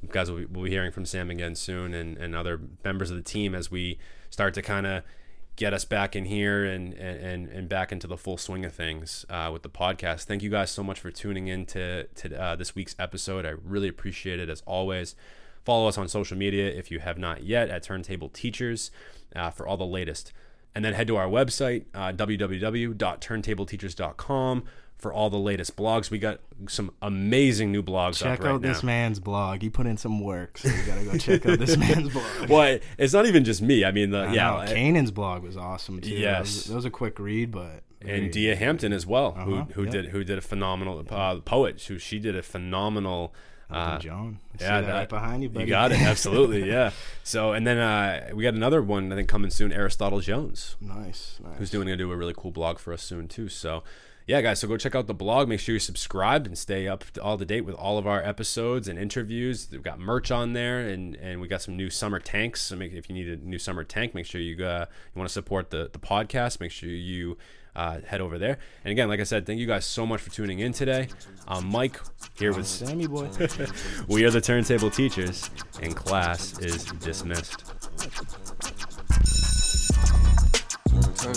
you guys will be, we'll be hearing from Sam again soon and, and other members of the team as we start to kind of get us back in here and, and, and back into the full swing of things uh, with the podcast. Thank you guys so much for tuning in to, to uh, this week's episode. I really appreciate it as always. Follow us on social media if you have not yet at Turntable Teachers uh, for all the latest. And then head to our website, uh, www.turntableteachers.com for all the latest blogs. We got some amazing new blogs Check up right out now. this man's blog. He put in some work, so you gotta go check out this man's blog. well, it's not even just me. I mean, the, I yeah, Kanan's blog was awesome too. That was- Yes. that was, a quick read, but and Dia Hampton as well, Uh-huh, who who yeah. did who did a phenomenal uh, poet. Who she did a phenomenal. Uh, John. I yeah, that right behind you, buddy. You got it, absolutely, yeah. So, and then uh, we got another one I think coming soon. Aristotle Jones, Nice, nice. who's doing gonna do a really cool blog for us soon too. So, yeah, guys, so go check out the blog. Make sure you subscribe and stay up to all to date with all of our episodes and interviews. We've got merch on there, and and we got some new summer tanks. So, make, if you need a new summer tank, make sure you uh, you want to support the the podcast. Make sure you uh, head over there. And again, like I said, thank you guys so much for tuning in today. I'm Mike here with Sammy Boy. we are the Turntable Teachers, and class is dismissed. Turn,